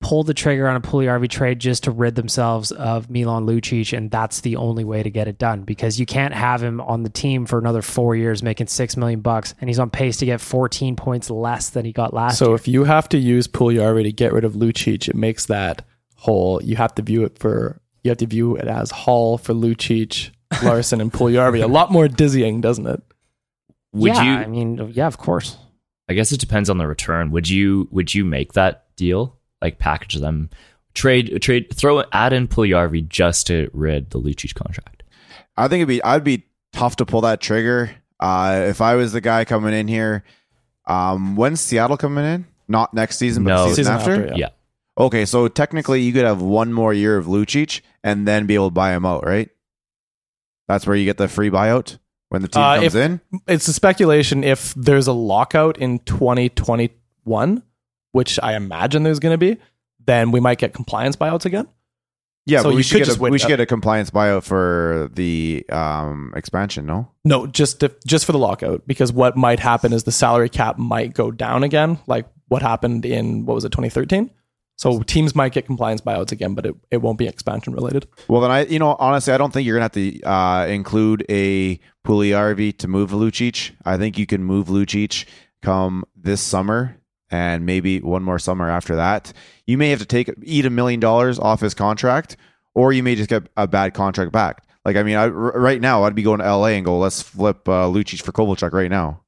pull the trigger on a Puljujärvi trade just to rid themselves of Milan Lucic, and that's the only way to get it done because you can't have him on the team for another four years making six million bucks, and he's on pace to get 14 points less than he got last year. So year. if you have to use Puljujärvi to get rid of Lucic, it makes that whole. You have to view it for you have to view it as Hall for Lucic, Larsson, and Puljujärvi. A lot more dizzying, doesn't it? Would yeah, you? I mean, yeah, of course. I guess it depends on the return. Would you would you make that deal? Like package them, trade trade throw add in Puljujärvi just to rid the Lucic contract. I think it'd be I'd be tough to pull that trigger. Uh, if I was the guy coming in here, um, when's Seattle coming in? Not next season, but No. the season, Season after. after, Yeah. Okay, so technically you could have one more year of Lucic and then be able to buy him out, right? That's where you get the free buyout when the team Uh, comes if- in. It's a speculation if there's a lockout in 2021, which I imagine there's going to be, then we might get compliance buyouts again. Yeah, so but we should, get a, we should get a compliance buyout for the um, expansion. No, No, just to, just for the lockout because what might happen is the salary cap might go down again, like what happened in what was it 2013. So teams might get compliance buyouts again, but it, it won't be expansion related. Well, then I, you know, honestly, I don't think you're gonna have to uh, include a Puljujärvi to move Lucic. I think you can move Lucic come this summer and maybe one more summer after that. You may have to take eat a million dollars off his contract, or you may just get a bad contract back. Like, I mean, I, r- right now I'd be going to LA and go, let's flip uh, Lucic for Kovalchuk right now.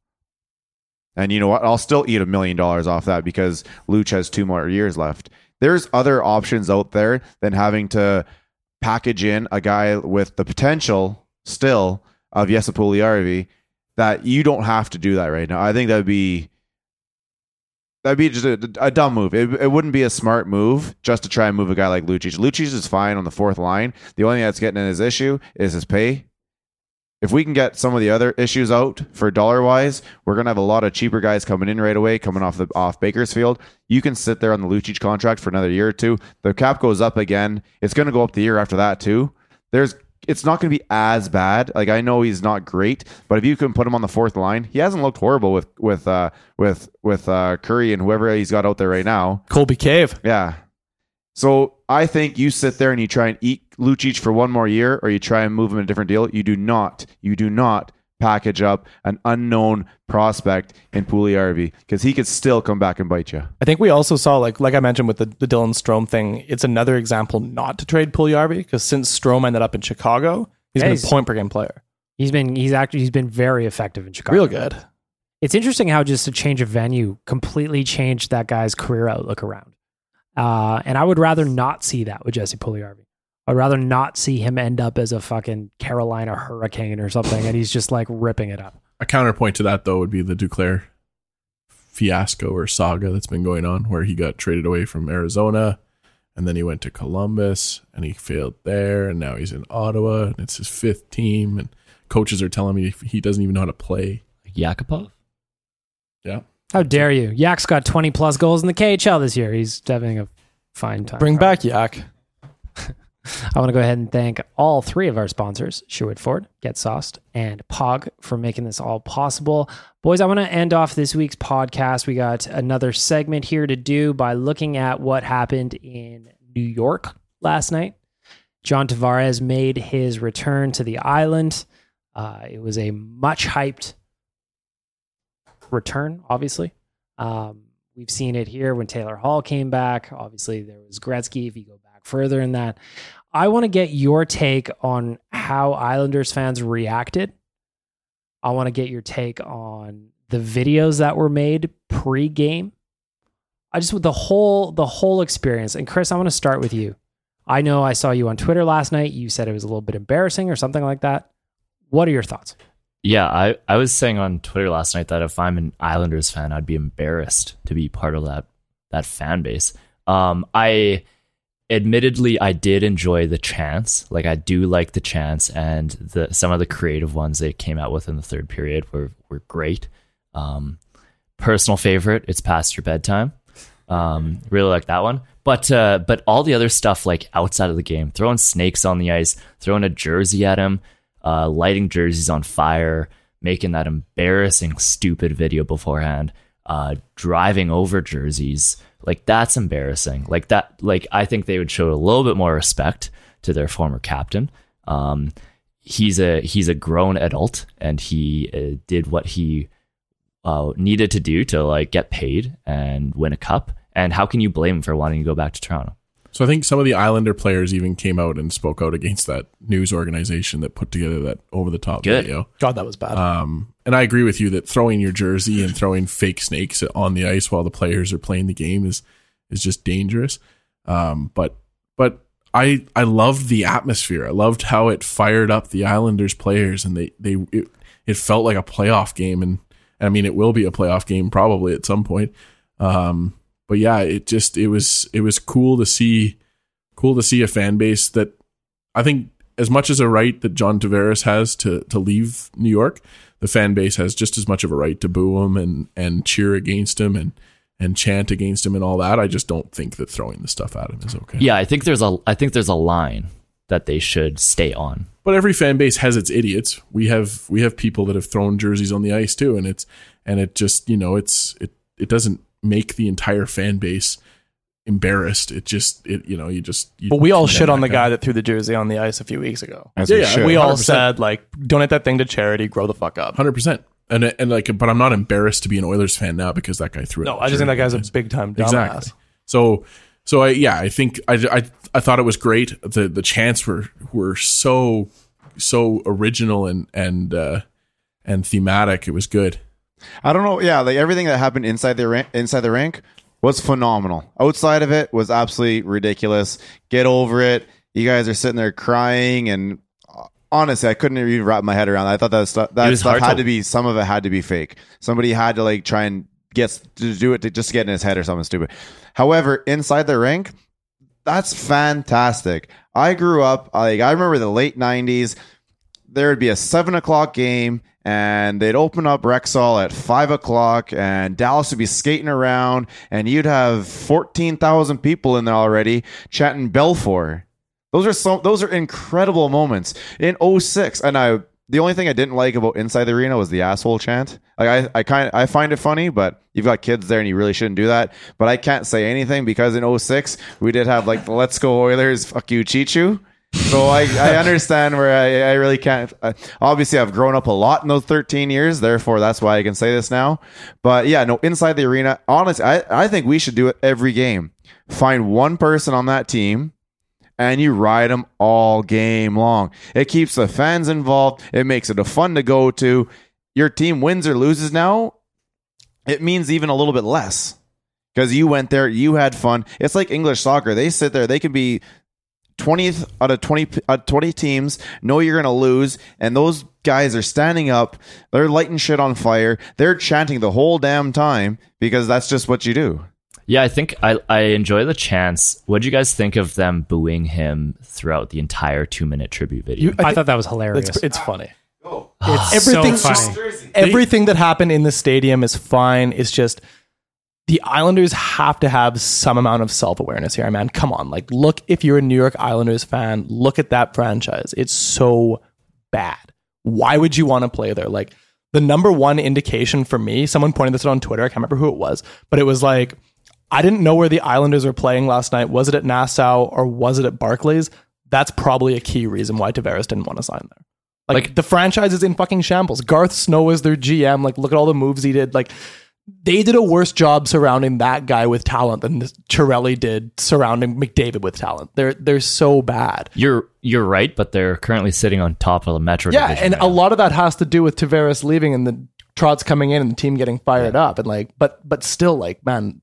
And you know what? I'll still eat a million dollars off that because Luch has two more years left. There's other options out there than having to package in a guy with the potential still of Jesse Puljujärvi that you don't have to do that right now. I think that would be that'd be just a, a dumb move. It, it wouldn't be a smart move just to try and move a guy like Lucic. Lucic is fine on the fourth line. The only thing that's getting in his issue is his pay. If we can get some of the other issues out for dollar wise, we're gonna have a lot of cheaper guys coming in right away, coming off the off Bakersfield. You can sit there on the Lucic contract for another year or two. The cap goes up again. It's gonna go up the year after that too. There's it's not going to be as bad. Like I know he's not great, but if you can put him on the fourth line, he hasn't looked horrible with with uh, with with uh, Currie and whoever he's got out there right now. Colby Cave. Yeah. So I think you sit there and you try and eat Lucic for one more year, or you try and move him a different deal. You do not. You do not package up an unknown prospect in Puljujärvi because he could still come back and bite you. I think we also saw like like I mentioned with the, the Dylan Strome thing, it's another example not to trade Puljujärvi because since Strome ended up in Chicago, he's Yeah, been he's- a point per game player. He's been he's actually he's been very effective in Chicago. Real good. It's interesting how just a change of venue completely changed that guy's career outlook around. Uh, and I would rather not see that with Jesse Puljujärvi. I'd rather not see him end up as a fucking Carolina Hurricane or something, and he's just like ripping it up. A counterpoint to that though would be the Duclair fiasco or saga that's been going on, where he got traded away from Arizona, and then he went to Columbus and he failed there, and now he's in Ottawa and it's his fifth team, and coaches are telling me he doesn't even know how to play. Yakupov. Yeah, How dare you? Yak's got 20 plus goals in the KHL this year. He's having a fine time. Bring back Yak. I want to go ahead and thank all three of our sponsors, Sherwood Ford, Get Sauced, and Pog for making this all possible. Boys, I want to end off this week's podcast. We got another segment here to do by looking at what happened in New York last night. John Tavares made his return to the island. Uh, it was a much hyped return, obviously. Um, we've seen it here when Taylor Hall came back. Obviously, there was Gretzky. If you go back further in that, I want to get your take on how Islanders fans reacted. I want to get your take on the videos that were made pre-game. I just with the whole the whole experience. And Chris, I want to start with you. I know I saw you on Twitter last night. You said it was a little bit embarrassing or something like that. What are your thoughts? Yeah, I, I was saying on Twitter last night that if I'm an Islanders fan, I'd be embarrassed to be part of that that fan base. Um, I admittedly I did enjoy the chance. Like I do like the chance, and the some of the creative ones they came out with in the third period were were great. Um, personal favorite, it's past your bedtime. Um, really like that one. But uh, but all the other stuff like outside of the game, throwing snakes on the ice, throwing a jersey at him, uh, lighting jerseys on fire, making that embarrassing, stupid video beforehand, uh, driving over jerseys. Like that's embarrassing. Like that. Like I think they would show a little bit more respect to their former captain. Um, he's a he's a grown adult, and he uh, did what he uh, needed to do to like get paid and win a cup. And how can you blame him for wanting to go back to Toronto? So I think some of the Islander players even came out and spoke out against that news organization that put together that over the top Good. video. God, that was bad. Um, and I agree with you that throwing your jersey and throwing fake snakes on the ice while the players are playing the game is is just dangerous. Um, but but I I loved the atmosphere. I loved how it fired up the Islanders players, and they they it, it felt like a playoff game. And, and I mean, it will be a playoff game probably at some point. Um, but yeah, it just it was it was cool to see cool to see a fan base that I think as much as a right that John Tavares has to to leave New York, the fan base has just as much of a right to boo him and and cheer against him and and chant against him and all that. I just don't think that throwing the stuff at him is okay. Yeah, I think there's a I think there's a line that they should stay on. But every fan base has its idiots. We have we have people that have thrown jerseys on the ice too, and it's and it just you know it's it it doesn't make the entire fan base embarrassed. It just it you know you just. You but we all shit on the guy that threw the jersey on the ice a few weeks ago. As Yeah, we yeah, we all said like donate that thing to charity, grow the fuck up. Hundred percent. And and like, but I'm not embarrassed to be an Oilers fan now because that guy threw it. No, I just think that guy's a big time dumbass. exactly. So so I yeah I think I, I I thought it was great. The the chants were were so so original and and uh, and thematic. It was good. I don't know. Yeah, like everything that happened inside the rank, inside the rank was phenomenal. Outside of it was absolutely ridiculous. Get over it. You guys are sitting there crying, and uh, honestly, I couldn't even wrap my head around. That. I thought that stuff that stuff had to- to be some of it had to be fake. Somebody had to like try and get to do it to just get in his head or something stupid. However, inside the rank, that's fantastic. I grew up like I remember the late '90s. There would be a seven o'clock game, and they'd open up Rexall at five o'clock, and Dallas would be skating around, and you'd have fourteen thousand people in there already chatting Belfour. Those are so those are incredible moments in 06. and I the only thing I didn't like about inside the arena was the asshole chant. Like I, I kind I find it funny, but you've got kids there and you really shouldn't do that. But I can't say anything because in 06 we did have like the Let's Go Oilers, fuck you, Cheechoo. So I, I understand where I, I really can't. Uh, obviously, I've grown up a lot in those 13 years, therefore that's why I can say this now. But yeah, no, inside the arena, honestly, I, I think we should do it every game. Find one person on that team and you ride them all game long. It keeps the fans involved. It makes it a fun to go to. Your team wins or loses now, it means even a little bit less because you went there, you had fun. It's like English soccer. They sit there, they can be 20th out of 20, uh, 20 teams, know you're going to lose, and those guys are standing up, they're lighting shit on fire, they're chanting the whole damn time because that's just what you do. Yeah, I think I, I enjoy the chance. What do you guys think of them booing him throughout the entire two minute tribute video? You- I, think thought that was hilarious. It's, it's funny. It's everything- so funny. Everything that happened in the stadium is fine. It's just the Islanders have to have some amount of self awareness here, man. Come on, like look if you're a New York Islanders fan, look at that franchise. It's so bad. Why would you want to play there? Like the number one indication for me, someone pointed this out on Twitter. I can't remember who it was, but it was like I didn't know where the Islanders were playing last night. Was it at Nassau or was it at Barclays? That's probably a key reason why Tavares didn't want to sign there. Like, Like- the franchise is in fucking shambles. Garth Snow is their GM. Like look at all the moves he did. Like they did a worse job surrounding that guy with talent than this Chiarelli did surrounding McDavid with talent. They're they're so bad. You're you're right, but they're currently sitting on top of the Metro Yeah, division. and right a now. lot of that has to do with Tavares leaving and the Trotz coming in and the team getting fired up and like, but but still like, man,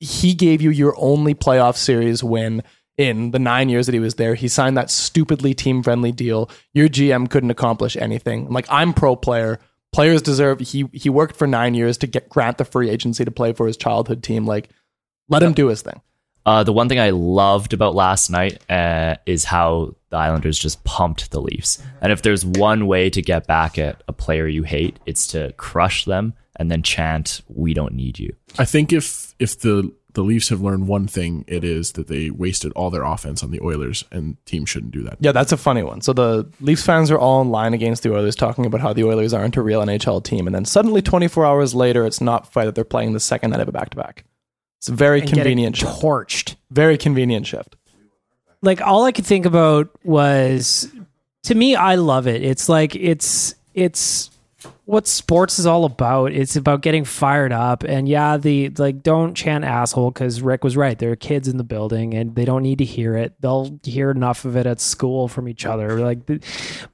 he gave you your only playoff series win in the nine years that he was there. He signed that stupidly team friendly deal. Your GM couldn't accomplish anything. Like I'm pro player. Players deserve. He he worked for nine years to get grant the free agency to play for his childhood team. Like, let him do his thing. Uh, the one thing I loved about last night uh, is how the Islanders just pumped the Leafs. And if there's one way to get back at a player you hate, it's to crush them and then chant, "We don't need you." I think if if the the Leafs have learned one thing, it is that they wasted all their offense on the Oilers, and teams shouldn't do that. Yeah, that's a funny one. So the Leafs fans are all in line against the Oilers, talking about how the Oilers aren't a real NHL team, and then suddenly, 24 hours later, it's not fair that they're playing the second night of a back to back. It's a very And convenient shift. torched. Very convenient shift. like all I could think about was to me I love it. It's like it's it's what sports is all about. It's about getting fired up and yeah, the like don't chant asshole cuz Rick was right. There are kids in the building and they don't need to hear it. They'll hear enough of it at school from each other. Like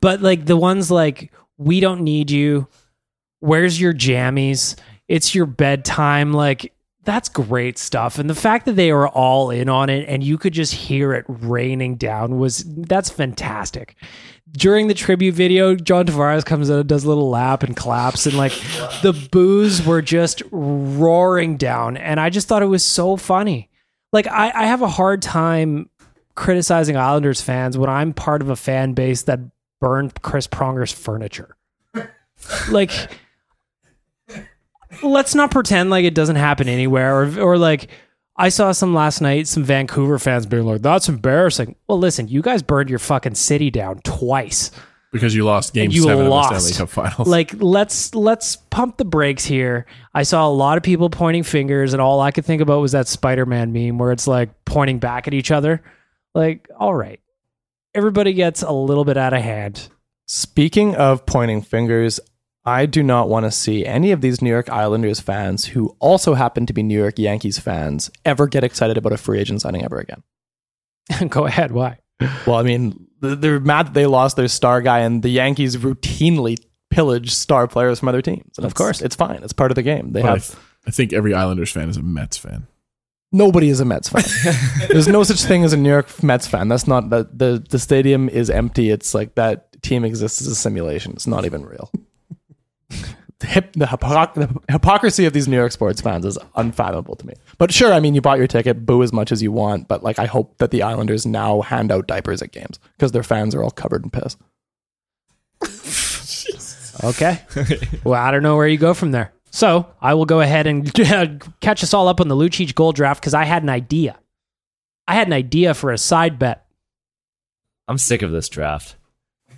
but like the ones like we don't need you. Where's your jammies? It's your bedtime like that's great stuff and the fact that they were all in on it and you could just hear it raining down was that's fantastic during the tribute video john tavares comes out, and does a little lap and claps and like the boos were just roaring down and i just thought it was so funny. Like i, I have a hard time criticizing islanders fans when i'm part of a fan base that burned chris pronger's furniture. Like let's not pretend like it doesn't happen anywhere or or like I saw some last night, some Vancouver fans being like, that's embarrassing. Well, listen, you guys burned your fucking city down twice. because you lost Game you Seven lost. of the Stanley Cup Finals. Like, let's let's pump the brakes here. I saw a lot of people pointing fingers, and all I could think about was that Spider-Man meme where it's like pointing back at each other. Like, all right. Everybody gets a little bit out of hand. Speaking of pointing fingers, I do not want to see any of these New York Islanders fans who also happen to be New York Yankees fans ever get excited about a free agent signing ever again. Go ahead. Why? Well, I mean, they're mad that they lost their star guy, and the Yankees routinely pillage star players from other teams. And of course, it's fine. It's part of the game. They But I, have th- I think every Islanders fan is a Mets fan. nobody is a Mets fan. There's no such thing as a New York Mets fan. That's not that the the stadium is empty. It's like that team exists as a simulation. It's not even real. The, hip, the, hypoc- the hypocrisy of these New York sports fans is unfathomable to me. But sure, I mean, you bought your ticket, boo as much as you want. But like, I hope that the Islanders now hand out diapers at games because their fans are all covered in piss. Okay. well, I don't know where you go from there. So I will go ahead and catch us all up on the Lucic gold draft because I had an idea. I had an idea for a side bet. I'm sick of this draft.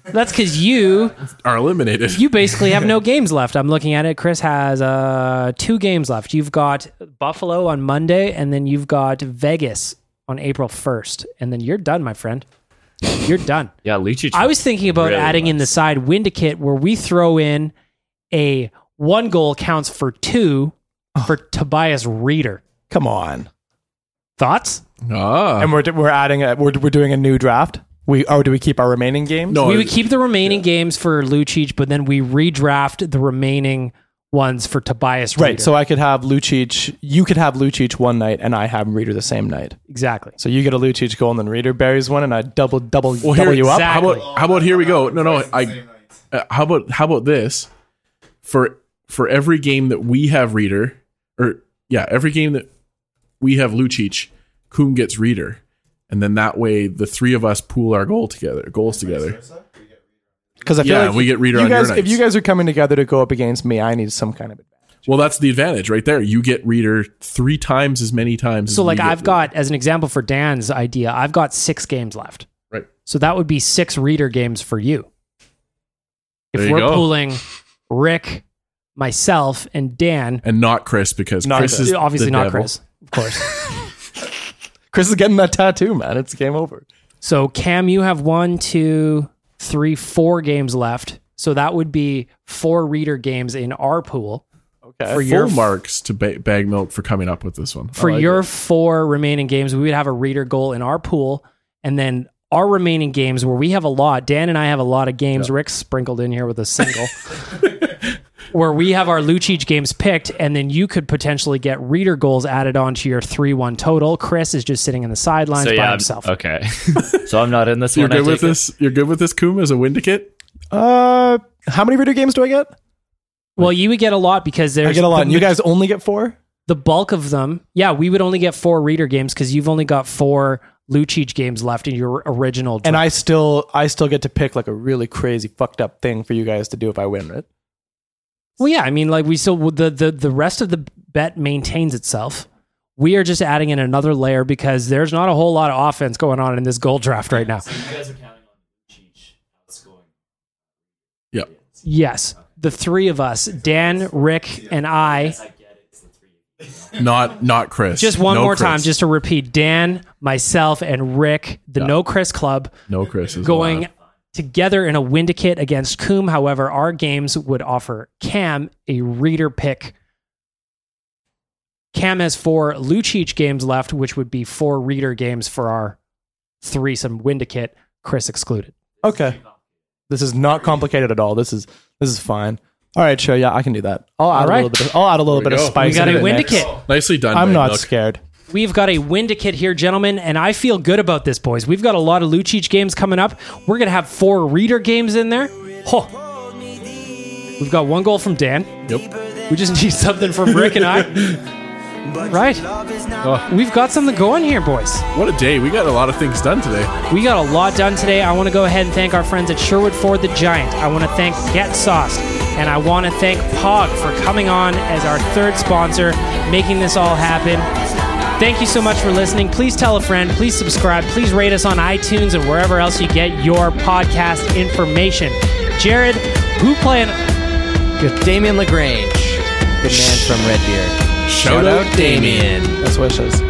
That's because you Are eliminated. you basically have no games left. I'm looking at it. Chris has uh, two games left. You've got Buffalo on Monday, and then you've got Vegas on April 1st, and then you're done, my friend. You're done. Yeah, Lucic. I was thinking about really adding in the was. side Windicate where we throw in a one goal counts for two for Tobias Rieder. Come on. Thoughts? ah, And we're, we're adding a, we're, we're doing a new draft. We oh, do we keep our remaining games? no, we would keep the remaining games for Lucic, but then we redraft the remaining ones for Tobias Rieder. Right. So I could have Lucic. You could have Lucic one night, and I have Rieder the same night. exactly. So you get a Lucic goal, and then Rieder buries one, and I double double Well, double here- you up. How about how about here we go? No, no. I uh, how about how about this? For for every game that we have Rieder, or yeah, every game that we have Lucic, Kuhn gets Rieder, and then that way the three of us pool our goal together, goals together. Because I feel Yeah, like we get Rieder you on your guys, If you guys are coming together to go up against me, I need some kind of advantage. Well, that's the advantage right there. You get Rieder three times as many times. So as like I've got as an example for Dan's idea, I've got six games left. right. So that would be six Rieder games for you. If There you we're go. pooling Rick, myself, and Dan, and not Chris because Not Chris Chris. is obviously the not devil. Chris, of course. Chris is getting that tattoo, man. It's game over. so Cam, you have one, two, three, four games left. So that would be four Rieder games in our pool. Okay. For Full your marks to ba- bag milk for coming up with this one. for like your it. four remaining games, we would have a Rieder goal in our pool, and then our remaining games where we have a lot. Dan and I have a lot of games. Rick's sprinkled in here with a single. where we have our Lucic games picked, and then you could potentially get Rieder goals added onto your three-one total. Chris is just sitting in the sidelines So by yeah, I'm- himself. okay. so I'm not in this You're one. I good with take it? this. You're good with this, Koom, as a Windicate. Uh, how many Rieder games do I get? Well, you would get a lot because there's I get a lot. the And you guys only get four. the bulk of them. Yeah, we would only get four Rieder games because you've only got four Lucic games left in your original. And I still, I still get to pick like a really crazy fucked up thing for you guys to do if I win it. Well, yeah, I mean, like we still the the the rest of the bet maintains itself. We are just adding in another layer because there's not a whole lot of offense going on in this gold draft right now. So you guys are counting on Cheech outscoring. Yep. Yes, the three of us, Dan, Rick, and I. Not not Chris. Just one No more Chris. time, just to repeat: Dan, myself, and Rick, the Yeah. No Chris Club, no Chris is going allowed. Together in a Windicate against Coom. However, our games would offer Cam a Rieder pick. Cam has four Lucic games left, which would be four Rieder games for our threesome Windicate. Chris excluded. Okay. This is not complicated at all. This is this is fine. All right, sure. Yeah, I can do that. I'll add All right. a little bit. Of, I'll add a little There we bit of spice. We got a the. Windicate. Nicely done. I'm not Milk. scared. We've got a Windicate here, gentlemen, and I feel good about this, boys. We've got a lot of Lucic games coming up. We're going to have four Rieder games in there. Ho. We've got one goal from Dan. Yep. We just need something from Rick and I. Right. Oh, We've got something going here, boys. what a day. We got a lot of things done today. We got a lot done today. I want to go ahead and thank our friends at Sherwood Ford the Giant. I want to thank Get Sauce. And I want to thank Pog for coming on as our third sponsor, making this all happen. Thank you so much for listening. Please tell a friend. Please subscribe. Please rate us on iTunes and wherever else you get your podcast information. Jared, who playing? Good. Damien Lagrange, good man from Red Deer. Shout, out Damien. That's wishes.